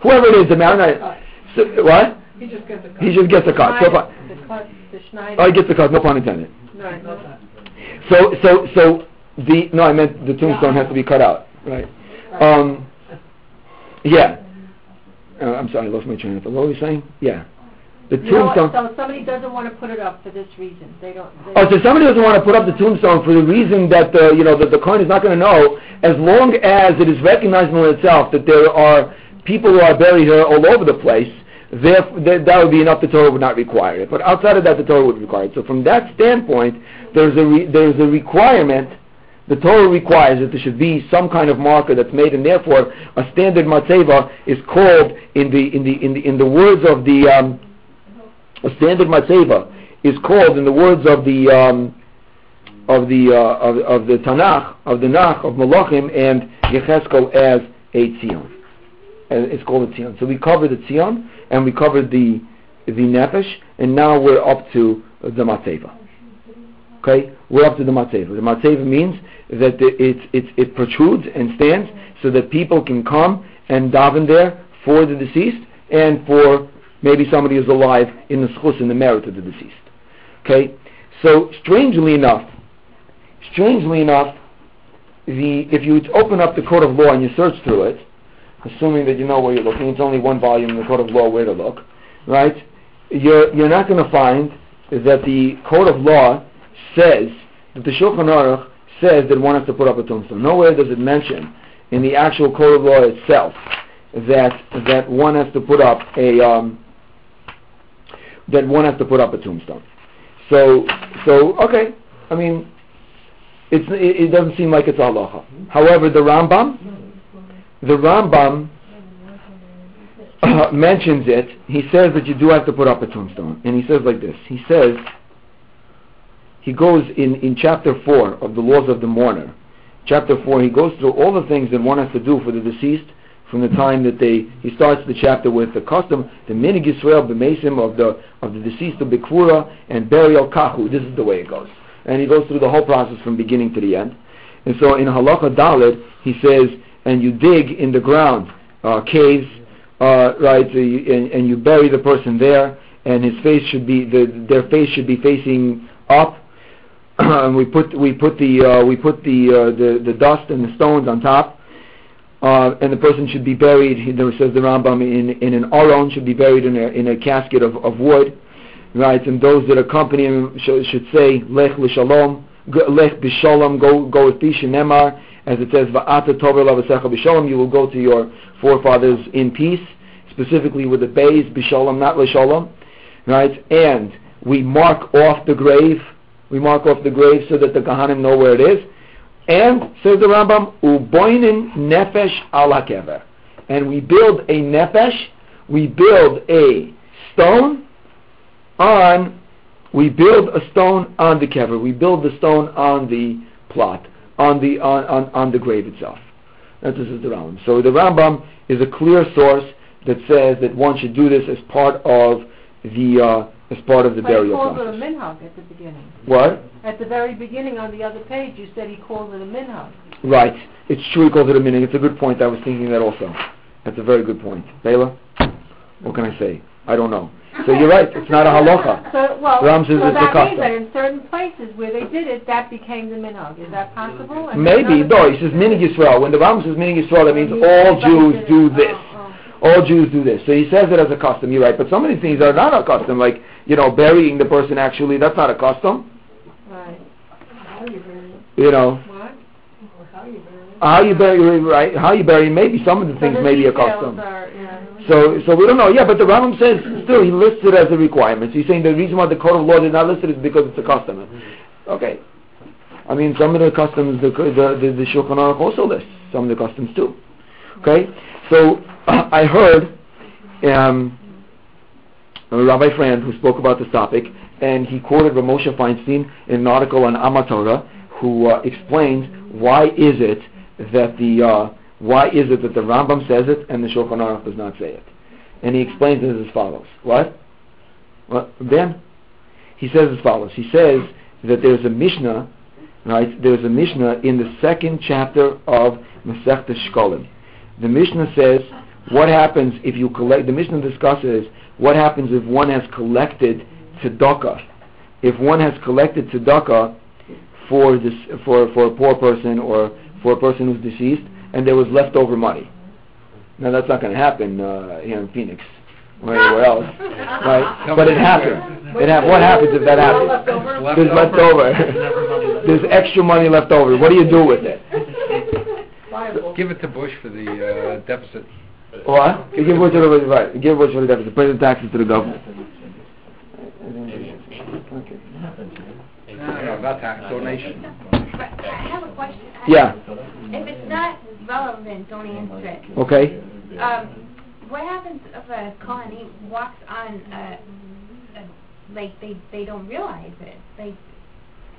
Speaker 3: Whoever it is, the man. I, so, what?
Speaker 4: He just gets a cut.
Speaker 3: He just gets a cut. So.
Speaker 4: The Schneider.
Speaker 3: Oh, he gets the cut. No pun intended.
Speaker 4: Right, no.
Speaker 3: So, so, so the no, I meant the tombstone has to be cut out, right? Um, yeah. Uh, I'm sorry, I lost my train of thought. What were we saying? Yeah. The
Speaker 4: You know
Speaker 3: tombstone.
Speaker 4: so somebody doesn't want to put it up for this reason. They don't. They
Speaker 3: Oh, so somebody doesn't want to put up the tombstone for the reason that the you know that the Kohen is not going to know, as long as it is recognizable in itself that there are people who are buried here all over the place. Therefore, that, that would be enough. The Torah would not require it. But outside of that, the Torah would require it. So from that standpoint, there's a re, there's a requirement. The Torah requires that there should be some kind of marker that's made, and therefore a standard matzeva is called in the in the in the in the words of the um, a standard matzeva is called in the words of the um, of the uh, of, of the Tanakh of the Nach of Malachim and Yecheskel as a tzion. And it's called a tzion. So we covered the tzion and we covered the the nefesh, and now we're up to the matzeva. Okay, we're up to the matzeva. The matzeva means that it, it, it protrudes and stands so that people can come and daven there for the deceased and for maybe somebody is alive in the zchus in the merit of the deceased. Okay, so strangely enough, strangely enough, the if you open up the code of law and you search through it, assuming that you know where you're looking, it's only one volume in the code of law where to look, right? You're you're not going to find that the code of law says that the Shulchan Aruch says that one has to put up a tombstone. Nowhere does it mention in the actual code of law itself that that one has to put up a um, that one has to put up a tombstone. So so okay, I mean, it's it, it doesn't seem like it's halacha. However, the Rambam, the Rambam uh, mentions it. He says that you do have to put up a tombstone, and he says like this. He says he goes in in chapter four of the laws of the mourner. Chapter four, he goes through all the things that one has to do for the deceased from the time that they he starts the chapter with the custom the minhag Yisrael b'mesim of the of the deceased of Bikfura and burial kahu. This is the way it goes, and he goes through the whole process from beginning to the end. And so in halacha dalid he says, and you dig in the ground uh, caves uh, right, you- and, and you bury the person there, and his face should be the, their face should be facing up. (clears throat) and we put we put the uh, we put the, uh, the the dust and the stones on top, uh, and the person should be buried. There says the Rambam in in an aron should be buried in a in a casket of, of wood, right? And those that accompany him should, should say lech l'shalom, lech b'shalom, go go with peace nemar, as it says va'ata tover lavasecha b'shalom. You will go to your forefathers in peace, specifically with the bays b'shalom, not l'shalom, right? And we mark off the grave. We mark off the grave so that the Kahanim know where it is. And, says the Rambam, uboinin nefesh al hakever. And we build a nefesh, we build a stone on, we build a stone on the kever. We build the stone on the plot, on the, on, on, on the grave itself. That this is the Rambam. So the Rambam is a clear source that says that one should do this as part of the, uh, as part of the
Speaker 4: But he
Speaker 3: burial
Speaker 4: calls it a minhag at the beginning.
Speaker 3: What?
Speaker 4: At the very beginning on the other page, you said he calls it a minhag.
Speaker 3: Right. It's true he calls it a minhag. It's a good point. I was thinking that also. That's a very good point. Bela? What can I say? I don't know. So you're right. It's not a halacha. (laughs)
Speaker 4: So, well,
Speaker 3: Ram says
Speaker 4: so
Speaker 3: it's a
Speaker 4: that means that in certain places where they did it, that became the minhag. Is that possible? And
Speaker 3: Maybe. No, he says minhag Yisrael. When the Ram says minhag Yisrael, that means all Jews do this.
Speaker 4: Oh, oh,
Speaker 3: All Jews do this. So he says it as a custom. You're right. But some of these things are not a custom. Like, you know, burying the person actually, that's not a custom.
Speaker 4: right.
Speaker 3: You know. What? How you bury, right? How you bury, maybe some of the things
Speaker 4: So the
Speaker 3: may be a custom.
Speaker 4: are, yeah.
Speaker 3: So, so we don't know. Yeah, but the Rambam says still he lists it as a requirement. So he's saying the reason why the code of law did not list it is because it's a custom. Okay. I mean, some of the customs the the the, the Shulchan Aruch also lists some of the customs too. Okay. So (clears throat) I heard um, Rabbi Friend who spoke about this topic, and he quoted Ramosha Feinstein in an article on Amatora, who uh, explained why is it that the uh, why is it that the Rambam says it and the Shulchan Aruch does not say it? And he explains it as follows. What? What? Ben? He says as follows. He says that there's a Mishnah, right? There's a Mishnah in the second chapter of Masechta Shkolim. The Mishnah says, what happens if you collect, the Mishnah discusses what happens if one has collected tzedakah. If one has collected tzedakah for this, for, for a poor person or for a person who's deceased, and there was leftover money. Now that's not going to happen uh, here in Phoenix or anywhere else, (laughs) right? But it happens. It hap- what happens if that happens? There's leftover. (laughs) There's extra money left over. What do you do with it?
Speaker 5: Give it to Bush for the uh, deficit.
Speaker 3: What? You give what to the right. You give what to the deficit. Pay the taxes to the government. Okay.
Speaker 5: No, no, not tax, donation.
Speaker 6: I have a question.
Speaker 3: Yeah.
Speaker 6: If it's not relevant, don't answer it.
Speaker 3: Okay.
Speaker 6: Um, what happens if a colony walks on a, a like they they don't realize it, like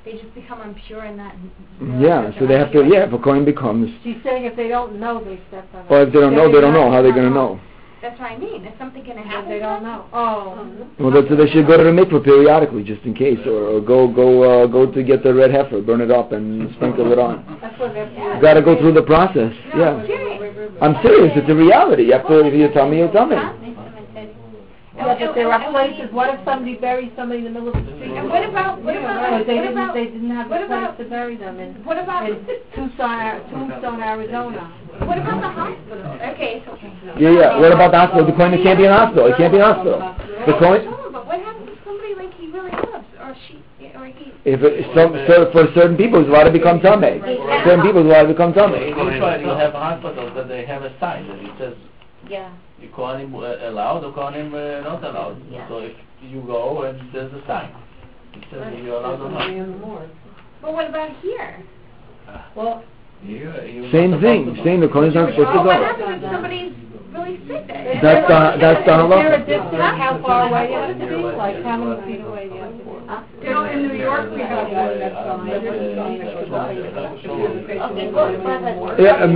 Speaker 6: they just become impure and not. realize
Speaker 3: Yeah. So
Speaker 6: they're
Speaker 3: have to. Yeah. If a Kohen becomes,
Speaker 4: She's saying if they don't know, they step on it.
Speaker 3: or if they don't know, they don't know. How are they going to know?
Speaker 6: That's what I mean. Is something gonna happen?
Speaker 4: they don't know. Oh.
Speaker 3: Well, that's, they should go to the mikveh periodically, just in case, or, or go go uh, go to get the red heifer, burn it up, and sprinkle it on.
Speaker 4: That's what they're.
Speaker 3: You got to go through the process.
Speaker 6: No,
Speaker 3: Yeah.
Speaker 6: I'm serious.
Speaker 3: I'm serious. It's a reality. You have to. If you tell me, you tell me.
Speaker 4: Yeah, but there are places, what if somebody buries somebody in the middle of the street?
Speaker 6: And what about what
Speaker 4: Yeah,
Speaker 6: about
Speaker 4: right, They
Speaker 6: what
Speaker 4: didn't,
Speaker 6: about
Speaker 4: they didn't have
Speaker 6: what
Speaker 4: a place
Speaker 6: about-
Speaker 4: to bury them in,
Speaker 6: what about
Speaker 4: in Tucson, Ar- Tombstone, Arizona.
Speaker 6: what about the hospital? Okay, so
Speaker 3: Yeah, yeah. What about the hospital? The Kohen it can't be in a hospital. It can't be in a hospital. The oh, Kohen.
Speaker 6: No, but what happens if somebody like he really loves or she or he
Speaker 3: If it, some, cer- for certain people, it's allowed to become tummy. Certain people, it's allowed to become
Speaker 1: In
Speaker 3: tummy.
Speaker 1: Israel, you have hospitals that they have a sign that it says
Speaker 2: Yeah.
Speaker 1: You Kohanim uh, allowed or Kohanim uh, not allowed.
Speaker 2: Yeah.
Speaker 1: So if you go and there's a sign, it says that you're allowed or not.
Speaker 6: But what about here?
Speaker 4: Well,
Speaker 1: You, you're
Speaker 3: Same thing. Same. The Kohen's not supposed to
Speaker 6: Well, what
Speaker 3: go.
Speaker 6: happens if somebody's really sick?
Speaker 3: That's the that's the
Speaker 4: is there a
Speaker 3: halacha.
Speaker 4: distance, how far away you have to be, like how many feet away you have to be?
Speaker 2: Uh,
Speaker 4: You know, in New York, we have one that's on, there's a sign that
Speaker 2: Okay, go further.
Speaker 3: Yeah, um,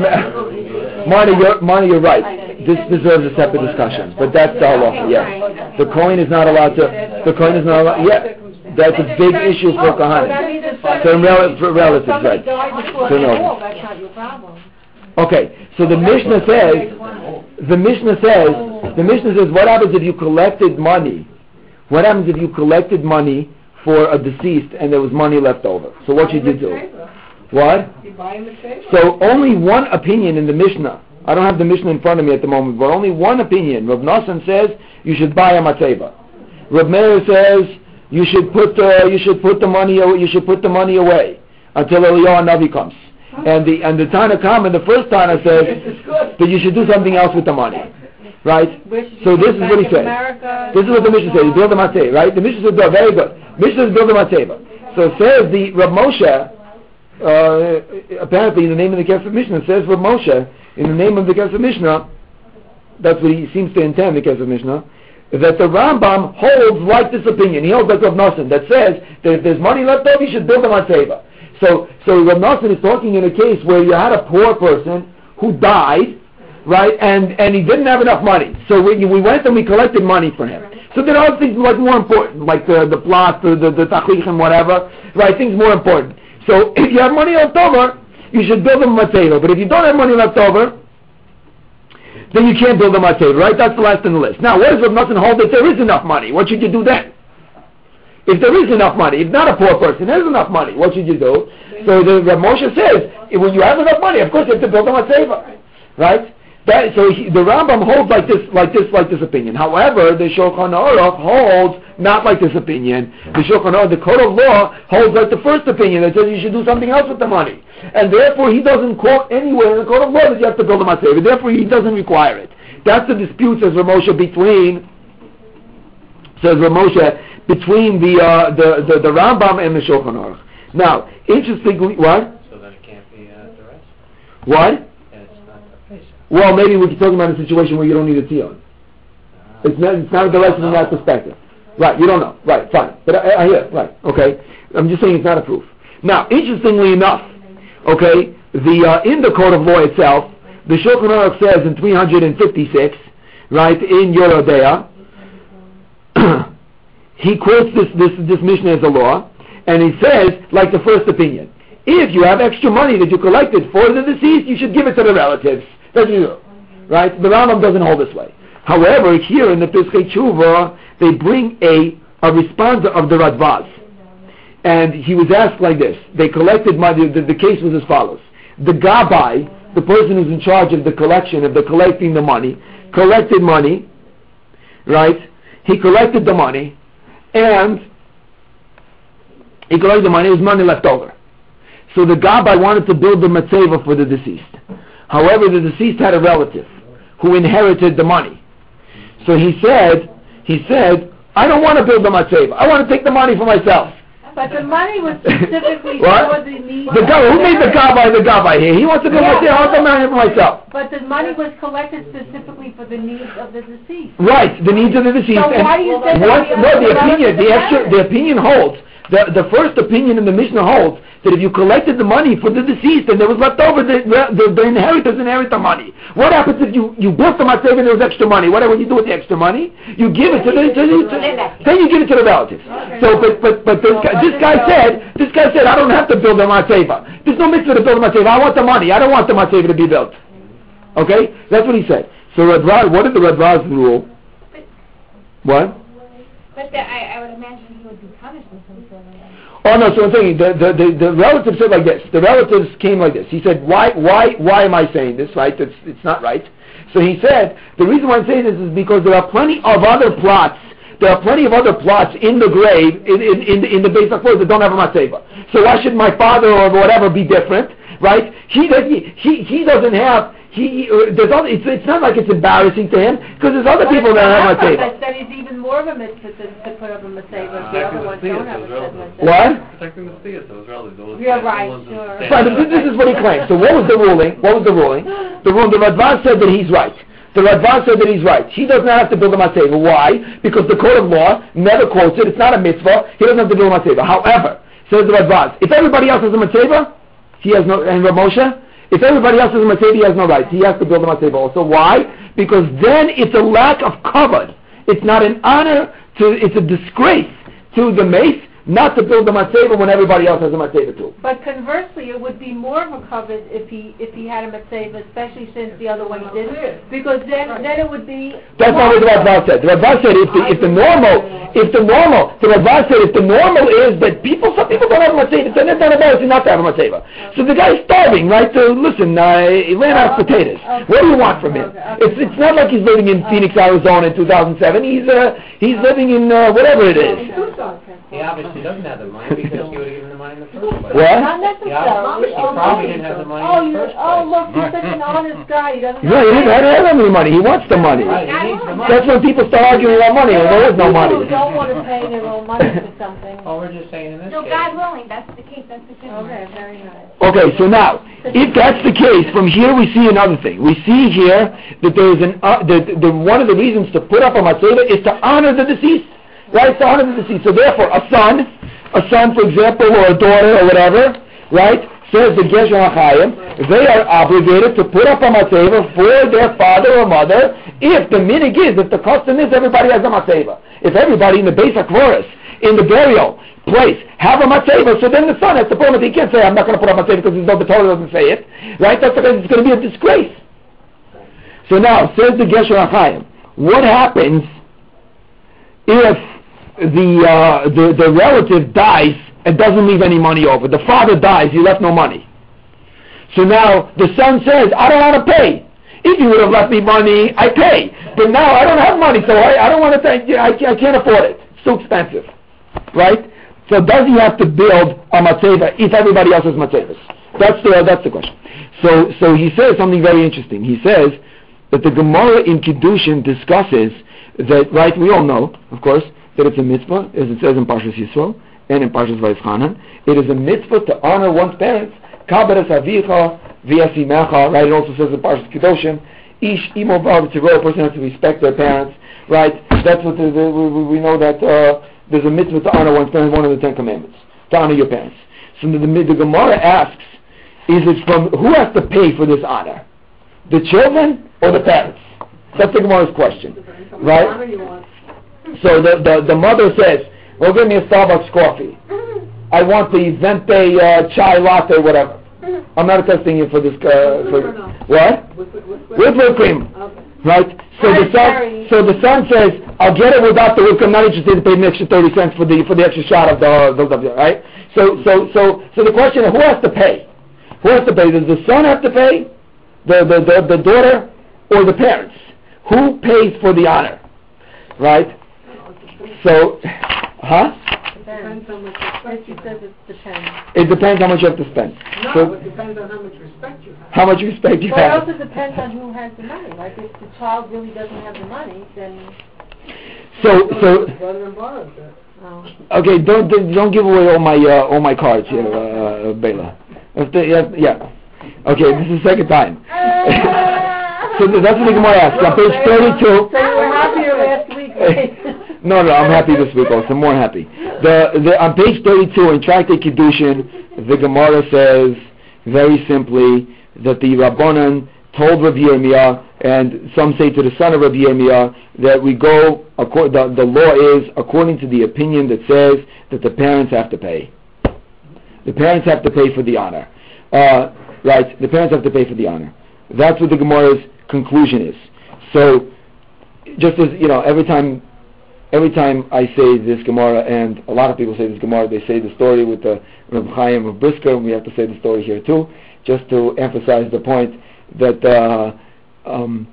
Speaker 3: Marty, you're, Marty, you're right. This deserves a separate discussion, but that's the halacha. Yes, the Kohen is not allowed to. The Kohen is not allowed. Yeah, that's a big issue for
Speaker 4: Oh,
Speaker 3: kohanim. rel- for relatives, right?
Speaker 4: died before
Speaker 3: Certain
Speaker 4: the wall,
Speaker 3: relatives.
Speaker 4: that's not your problem.
Speaker 3: Okay, so the Mishnah says, the Mishnah says, the Mishnah says, what happens if you collected money? What happens if you collected money for a deceased and there was money left over? So what should you do? What?
Speaker 4: You buy him a table.
Speaker 3: So only one opinion in the Mishnah. I don't have the Mishnah in front of me at the moment, but only one opinion. Rav Nosson says you should buy a matzeva. Rav Meir says you should put the, you should put the money you should put the money away until Eliyahu Navi comes. And the and the Tana Kama, the first Tana says that you should do something else with the money, right?
Speaker 4: Where should you
Speaker 3: So this is what he says.
Speaker 4: America?
Speaker 3: This is what the Mishnah says. You build a matzeva, right? The Mishnah says, "Oh, very good." Mishnah says, "Build a matzeva." So says the Rav Moshe. Uh, apparently, in the name of the Kesef Mishnah, says Rav Moshe in the name of the Kesef Mishnah. That's what he seems to intend. The Kesef Mishnah. That the Rambam holds like this opinion. He holds like Rav Nosson that says that if there's money left over, you should build a matzeva. So, so Rav Nosson is talking in a case where you had a poor person who died, right, and, and he didn't have enough money. So we, we went and we collected money for him. So there are things like more important, like the, the plot, the, the, the and whatever, right, things more important. So if you have money left over, you should build a matzeva. But if you don't have money left over, then you can't build a matzeva, right? That's the last on the list. Now, what does Rav Nosson hold that there is enough money? What should you do then? If there is enough money, if not a poor person, there's enough money, what should you do? So the Rav Moshe says, when you have enough money, of course you have to build a matzeva, right? That, so he, the Rambam holds like this, like this, like this opinion. However, the Shulchan Aruch holds not like this opinion. The Shulchan Aruch, the Code of Law, holds like the first opinion that says you should do something else with the money, and therefore he doesn't quote anywhere in the Code of Law that you have to build a matzeva. Therefore, he doesn't require it. That's the dispute, says Ramosha, between says Ramosha between the, uh, the, the the Rambam and the Shulchan Aruch. Now, interestingly, what?
Speaker 7: So then it can't be uh, the rest,
Speaker 3: What?
Speaker 7: and it's not a patient.
Speaker 3: Well, maybe we're talking about a situation where you don't need a tion. It's not, it's not a direction from that perspective. Right, you don't know. Right, fine. But I, I hear, right, okay. I'm just saying it's not a proof. Now, interestingly enough, okay, the, uh, in the Code of Law itself, the Shulchan Aruch says in 356, right, in Yoreh Deah, (clears throat) he quotes this, this, this Mishnah as a law, and he says, like the first opinion, if you have extra money that you collected for the deceased, you should give it to the relatives. That's you. Right? The Rambam doesn't hold this way. However, here in the Pischei Teshuva, they bring a, a response of the Radvaz. And he was asked like this. They collected money, the, the case was as follows. The Gabai, the person who's in charge of the collection, of the collecting the money, collected money, right? He collected the money, and he collected the money, there was money left over. So the Gabai wanted to build the matzeva for the deceased. However, the deceased had a relative who inherited the money. So he said, he said, I don't want to build the matzeva. I want to take the money for myself.
Speaker 4: But the money was (laughs) specifically for the needs.
Speaker 3: The Gabai, who made the Gabai the Gabai here? He wants to build
Speaker 4: Yeah.
Speaker 3: matzeva. I want the money for myself.
Speaker 4: But the money was collected specifically for the needs of the deceased.
Speaker 3: Right, the needs of the deceased.
Speaker 4: So
Speaker 3: and
Speaker 4: why do you say that
Speaker 3: what,
Speaker 4: the
Speaker 3: no, the opinion, the extra, the opinion holds. The, the first opinion in the Mishnah holds that if you collected the money for the deceased and there was left over, the, the, the inheritors inherit the money. What happens if you, you built the matzeva and there was extra money? What do you do with the extra money? You give it to the, to the to, then you give it to the relatives. So, but, but, but this guy, this guy said, this guy said, I don't have to build a matzeva. There's no mitzvah to build a matzeva. I want the money. I don't want the matzeva to be built. Okay? That's what he said. So Radvaz, what did the Radvaz rule? What?
Speaker 6: But the, I, I would imagine he would be punished with some sort of.
Speaker 3: Oh no, so I'm saying the, the, the, the relative said like this. The relatives came like this. He said, why, why, why am I saying this, right? It's, it's not right. So he said, the reason why I'm saying this is because there are plenty of other plots there are plenty of other plots in the grave, in, in, in, in the base of that don't have a matzeva. So why should my father or whatever be different, right? He, he, he doesn't have, he, uh, there's other, it's, it's not like it's embarrassing to him, because there's other people that have a matzeva.
Speaker 4: That, that is even more of a mitzvah to, to put up a matzeva if the other ones don't have a mitzvah.
Speaker 3: What?
Speaker 7: Protecting the theist, those relatives. those
Speaker 4: You're right,
Speaker 7: ones that
Speaker 4: sure.
Speaker 3: Right, but this, this is what he claims. So what was the ruling? What was the ruling? The ruling, the Radvaz said that he's right. The Radvaz said that he's right. He does not have to build a matzeva. Why? Because the code of law never quotes it. It's not a mitzvah. He doesn't have to build a matzeva. However, says the Radvaz, if everybody else has a matzeva, he has no, and Rav Moshe, if everybody else has a matzeva, he has no right. He has to build a matzeva also. Why? Because then it's a lack of kavod. It's not an honor to, it's a disgrace to the meis not to build the matzeva when everybody else has a matzeva too.
Speaker 4: But conversely, it would be more of a covet if he, if he had a mitzvah, especially since the other one he didn't, because then, then it would be.
Speaker 3: That's not what the Rabbah said. The Rabbah said if the, if the normal, if the normal, the Rabbah said if the normal is that people, some people don't have a matzeva, then it's not embarrassing not to have a matzeva. So the guy's starving, right? So listen, uh, he ran out of potatoes. What do you want from him? It's, it's not like he's living in Phoenix, Arizona in 2007. He's, uh, he's living in, uh, whatever it is.
Speaker 7: He obviously doesn't have the money because you would have given the money in the first place.
Speaker 3: What?
Speaker 4: Not necessarily.
Speaker 7: He probably didn't have the money
Speaker 4: Oh,
Speaker 7: in the
Speaker 4: you,
Speaker 7: first
Speaker 4: oh,
Speaker 7: place.
Speaker 4: look, he's such an honest guy, he doesn't.
Speaker 3: No, he doesn't have to have any money. He wants the money.
Speaker 7: Right, he needs the money.
Speaker 3: That's when people start arguing about money, when there is no money.
Speaker 4: People don't want to pay their own money for something. (laughs)
Speaker 7: Oh, we're just saying in this
Speaker 6: No,
Speaker 7: case.
Speaker 6: God willing, that's the case, that's the case.
Speaker 4: Okay, very nice.
Speaker 3: Okay, so now, if that's the case, from here we see another thing. We see here that there is an, uh, the, the, one of the reasons to put up a matzeva is to honor the deceased. Right? To honor the deceased. So therefore, a son, a son, for example, or a daughter or whatever, right, says the Gesher HaChaim, they are obligated to put up a matzeva for their father or mother if the minhag is, if the custom is everybody has a matzeva. If everybody in the basic chorus, in the burial place, have a matzeva, so then the son has to put up, he can't say, I'm not going to put up a matzeva because no, the Torah doesn't say it, right? That's because it's going to be a disgrace. So now, says the Gesher HaChaim, what happens if the, uh, the, the relative dies and doesn't leave any money over? The father dies, he left no money. So now the son says, I don't want to pay. If you would have left me money, I pay. But now I don't have money, so I, I don't want to you. I, I can't afford it. It's too expensive. Right? So does he have to build a matzeva if everybody else has matzevas? That's the, that's the question. So, so he says something very interesting. He says that the Gemara in Kiddushin discusses that, right, we all know, of course, that it's a mitzvah, as it says in Parshas Yisro and in Parshas Vayischanan. It is a mitzvah to honor one's parents. Kaberes avicha v'yasimecha, right? It also says in Parshas Kedoshim, ish imo vav a person has to respect their parents, right? That's what the, the, we, we know that uh, there's a mitzvah to honor one's parents, one of the Ten Commandments, to honor your parents. So the, the, the Gemara asks, is it from, who has to pay for this honor? The children or the parents? That's the Gemara's question, right? So the, the, the mother says, well, give me a Starbucks coffee. I want the Venti uh, chai latte, whatever. I'm not testing you for this. Uh, for, what? With whipped cream. Right. So the
Speaker 4: Right,
Speaker 3: son. So the son says, "I'll get it without the whipped cream. I'm not interested in paying the extra thirty cents for the for the extra shot of the the, the right." So so so so the question is, who has to pay? Who has to pay? Does the son have to pay? The the the, the daughter or the parents? Who pays for the honor? Right. So, huh?
Speaker 4: Depends on which respect she says it depends.
Speaker 3: How much you have to spend. So,
Speaker 8: it depends on how much respect you have.
Speaker 3: how much respect you
Speaker 4: But it also depends on who has the money, like if the child really doesn't have the money, then,
Speaker 3: So, so,
Speaker 8: Brother and borrows
Speaker 4: oh.
Speaker 3: okay, don't don't give away all my uh, all my cards here, uh, Bela. If the- yeah, yeah. Okay, this is the second time. (laughs) so th- that's what the Gemara asks. On page thirty-two.
Speaker 4: So you were happier last week, right?
Speaker 3: No, no, I'm happy this week also. More happy. The, the, on page 32 in Tractate Kiddushin, the Gemara says very simply that the Rabbanan told Rabbi Yirmiyah, and some say to the son of Rabbi Yirmiyah, that we go, the, the law is according to the opinion that says that the parents have to pay. The parents have to pay for the honor. Uh, right, the parents have to pay for the honor. That's what the Gemara's conclusion is. So, just as, you know, every time every time I say this Gemara, and a lot of people say this Gemara, they say the story with the Reb Chaim of Brisker, and we have to say the story here too, just to emphasize the point that uh, um,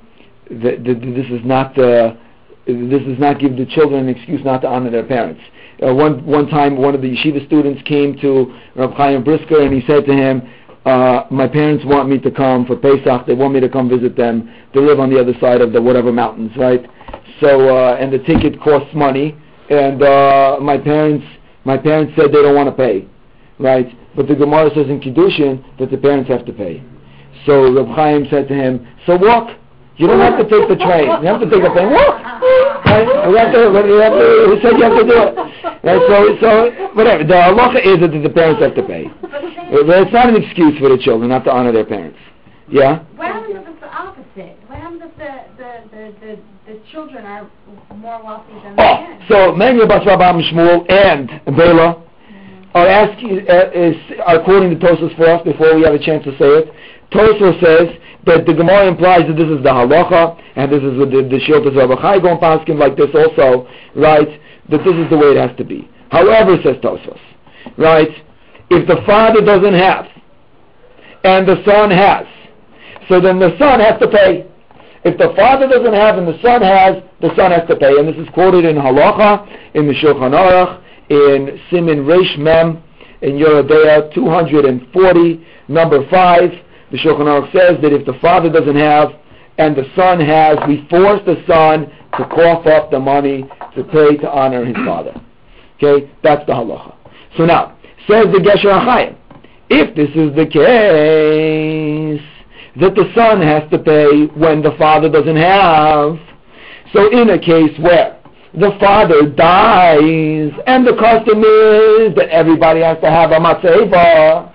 Speaker 3: that, that this is not uh, this does not give the children an excuse not to honor their parents. Uh, one one time, one of the yeshiva students came to Reb Chaim Brisker, and he said to him. Uh, my parents want me to come for Pesach. They want me to come visit them. They live on the other side of the whatever mountains, right? So uh, and the ticket costs money, and uh, my parents my parents said they don't want to pay, right? But the Gemara says in Kiddushin that the parents have to pay. So Reb Chaim said to him, "So walk. You don't have to take the train. You have to take a plane. Right? You have to, you have to, who said you have to do it? Right? So so whatever. The halacha is that the parents have to pay. But it's not an excuse for the children not to honor their parents. Yeah.
Speaker 6: What happens if it's the opposite? What happens if the, the, the, the the children are more wealthy than the
Speaker 3: Oh,
Speaker 6: parents.
Speaker 3: so Manuel Bas Rabam Shmuel and Bela are asking, uh, is, are quoting the Tosfos for us before we have a chance to say it. Tosfos says that the Gemara implies that this is the halacha, and this is what the, the Shiltas Rabbi Chai Gon Paskin like this also, right? That this is the way it has to be. However, says Tosfos, right? If the father doesn't have, and the son has, so then the son has to pay. If the father doesn't have and the son has, the son has to pay. And this is quoted in Halacha, in the Shulchan Aruch, in Simin Reish Mem, in Yoreh Deah 240, number 5. The Shulchan Aruch says that if the father doesn't have and the son has, we force the son to cough up the money to pay to honor his father. Okay, that's the halacha. So now, says the Gesher HaChaim, if this is the case, that the son has to pay when the father doesn't have, so in a case where the father dies and the custom is that everybody has to have a matzeva,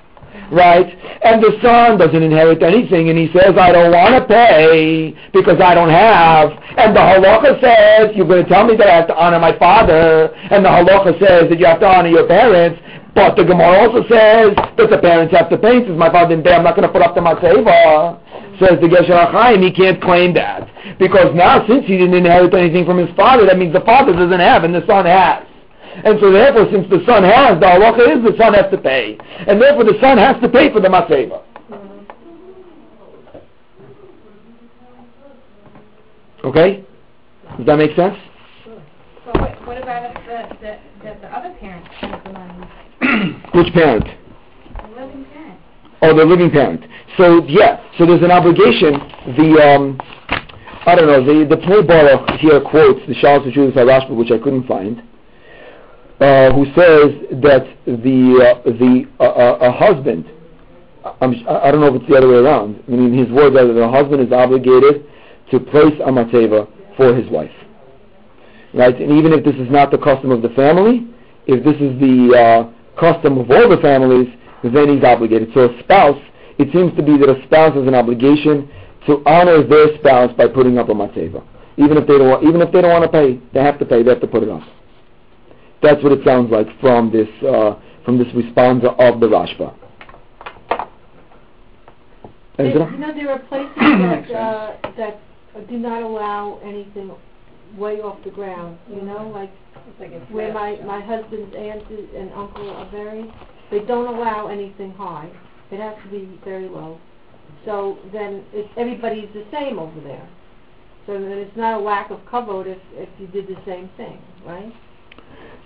Speaker 3: right? And the son doesn't inherit anything, and he says, "I don't want to pay because I don't have." And the halacha says, "You're going to tell me that I have to honor my father," and the halacha says that you have to honor your parents. But the Gemara also says that the parents have to pay. Since my father didn't pay, I'm not going to put up the matzeva. Says the Gesher HaChaim, he can't claim that because now since he didn't inherit anything from his father, that means the father doesn't have and the son has. And so therefore, since the son has, the halacha is the son has to pay. And therefore the son has to pay for the matzeva. Okay? Does that make sense?
Speaker 6: But what, what about if the, the, the, the other parent has the money, (clears throat)
Speaker 3: Which parent?
Speaker 6: the living parent?
Speaker 3: Oh, the living parent. So yeah, so there's an obligation. The um, I don't know. The the Baruch here quotes the Shalos of Judas Rashba, which I couldn't find, uh, who says that the uh, the uh, uh, a husband. I'm, I don't know if it's the other way around. I mean, his words are that the husband is obligated to place a matzeva for his wife, right? And even if this is not the custom of the family, if this is the uh, custom of all the families, then he's obligated. So a spouse, it seems to be that a spouse has an obligation to honor their spouse by putting up a matzeva. Even if they don't, even if they don't want to pay, they have to pay. They have to put it up. That's what it sounds like from this uh, from this response of the Rashba.
Speaker 4: They- You know, there are places (coughs) that, uh, that do not allow anything way off the ground, you know, like where my, my husband's aunt and uncle are buried, they don't allow anything high. It has to be very low. So then it's, everybody's the same over there. So then it's not a lack of kavod if, if you did the same thing, right?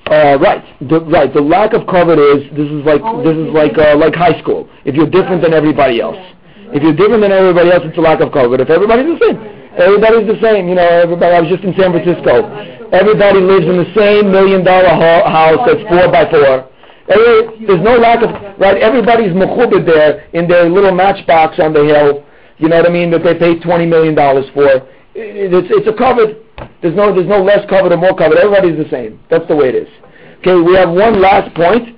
Speaker 3: Uh, right, the, right. The lack of kavod is this is like this is like uh, like high school. If you're different than everybody else, if you're different than everybody else, it's a lack of kavod. But if everybody's the same, everybody's the same. You know, everybody. I was just in San Francisco. Everybody lives in the same million dollar ho- house that's four by four. Every, there's no lack of right. Everybody's mechubed there in their little matchbox on the hill. You know what I mean? That they paid twenty million dollars for. It- It's it's a covered. There's no there's no less covered or more covered. Everybody's the same. That's the way it is. Okay, we have one last point,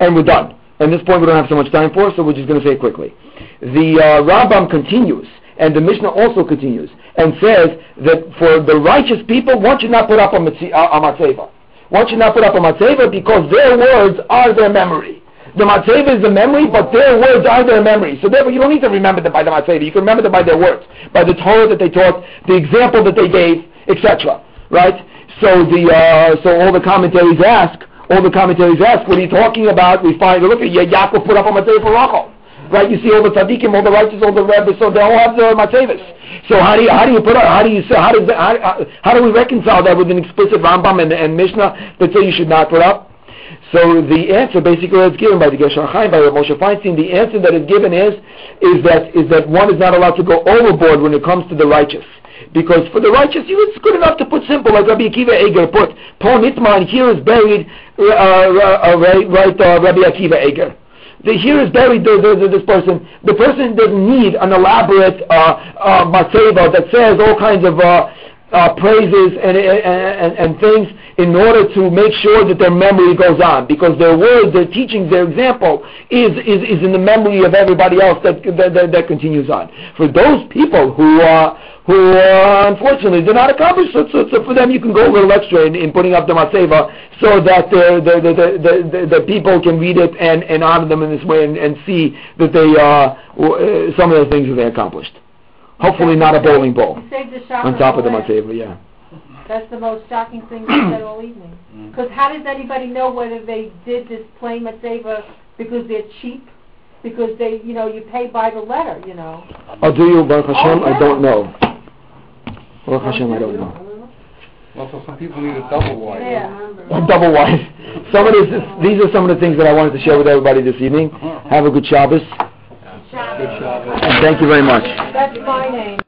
Speaker 3: and we're done. And this point we don't have so much time for, so we're just going to say it quickly. The uh, Rambam continues, and the Mishnah also continues, and says that for the righteous people, one should not put up a, mitzi- a, a matzeva. One should not put up a matzeva because their words are their memory. The matzeva is the memory, but their words are their memory. So therefore, you don't need to remember them by the matzeva. You can remember them by their words, by the Torah that they taught, the example that they gave, etc. Right? So the uh, so all the commentaries ask, all the commentaries ask, what are you talking about? We find look at Ya- Yaakov put up a matzeva for Rachel. Right? You see all the tzaddikim, all the righteous, all the rabbis, so they all have the matzevas. So how do you how do you put up, how do you say how does that, how, how do we reconcile that with an explicit Rambam and, and Mishnah that say you should not put up? So the answer basically that's given by the Gesher Chaim, by Moshe Feinstein, the answer that is given is, is that, is that one is not allowed to go overboard when it comes to the righteous. Because for the righteous, it's good enough to put simple, like Rabbi Akiva Eger put, Po Nitman, here is buried, uh, uh, uh, right, right uh, Rabbi Akiva Eger. The, here is buried the, the, this person. The person doesn't need an elaborate uh, uh, that says all kinds of uh, uh, praises and, and, and things in order to make sure that their memory goes on because their words, their teachings, their example is, is, is in the memory of everybody else that, that, that, that continues on. For those people who, uh, who uh, unfortunately did not accomplish so, so, so for them you can go a little extra in, in putting up the Matseva so that the, the, the, the, the, the people can read it and, and honor them in this way and, and see that they, uh, w- some of the things that they accomplished. Hopefully not a bowling ball
Speaker 4: You saved the shocker
Speaker 3: on top of the
Speaker 4: for last.
Speaker 3: Yeah.
Speaker 4: That's the most shocking thing you said all evening. Mm. Because how does anybody know whether they did this plain Matseva because they're cheap? Because they, you know, you pay by the letter, you know.
Speaker 3: Oh, do you, Baruch Hashem?
Speaker 4: Oh,
Speaker 3: I don't know. Baruch Hashem, I don't know.
Speaker 5: Well, so some people need a double wide.
Speaker 4: Yeah.
Speaker 3: Or double wide. Some of this, these are some of the things that I wanted to share with everybody this evening. Uh-huh. Have a good
Speaker 6: Shabbos,
Speaker 3: And thank you very much.
Speaker 4: That's my name.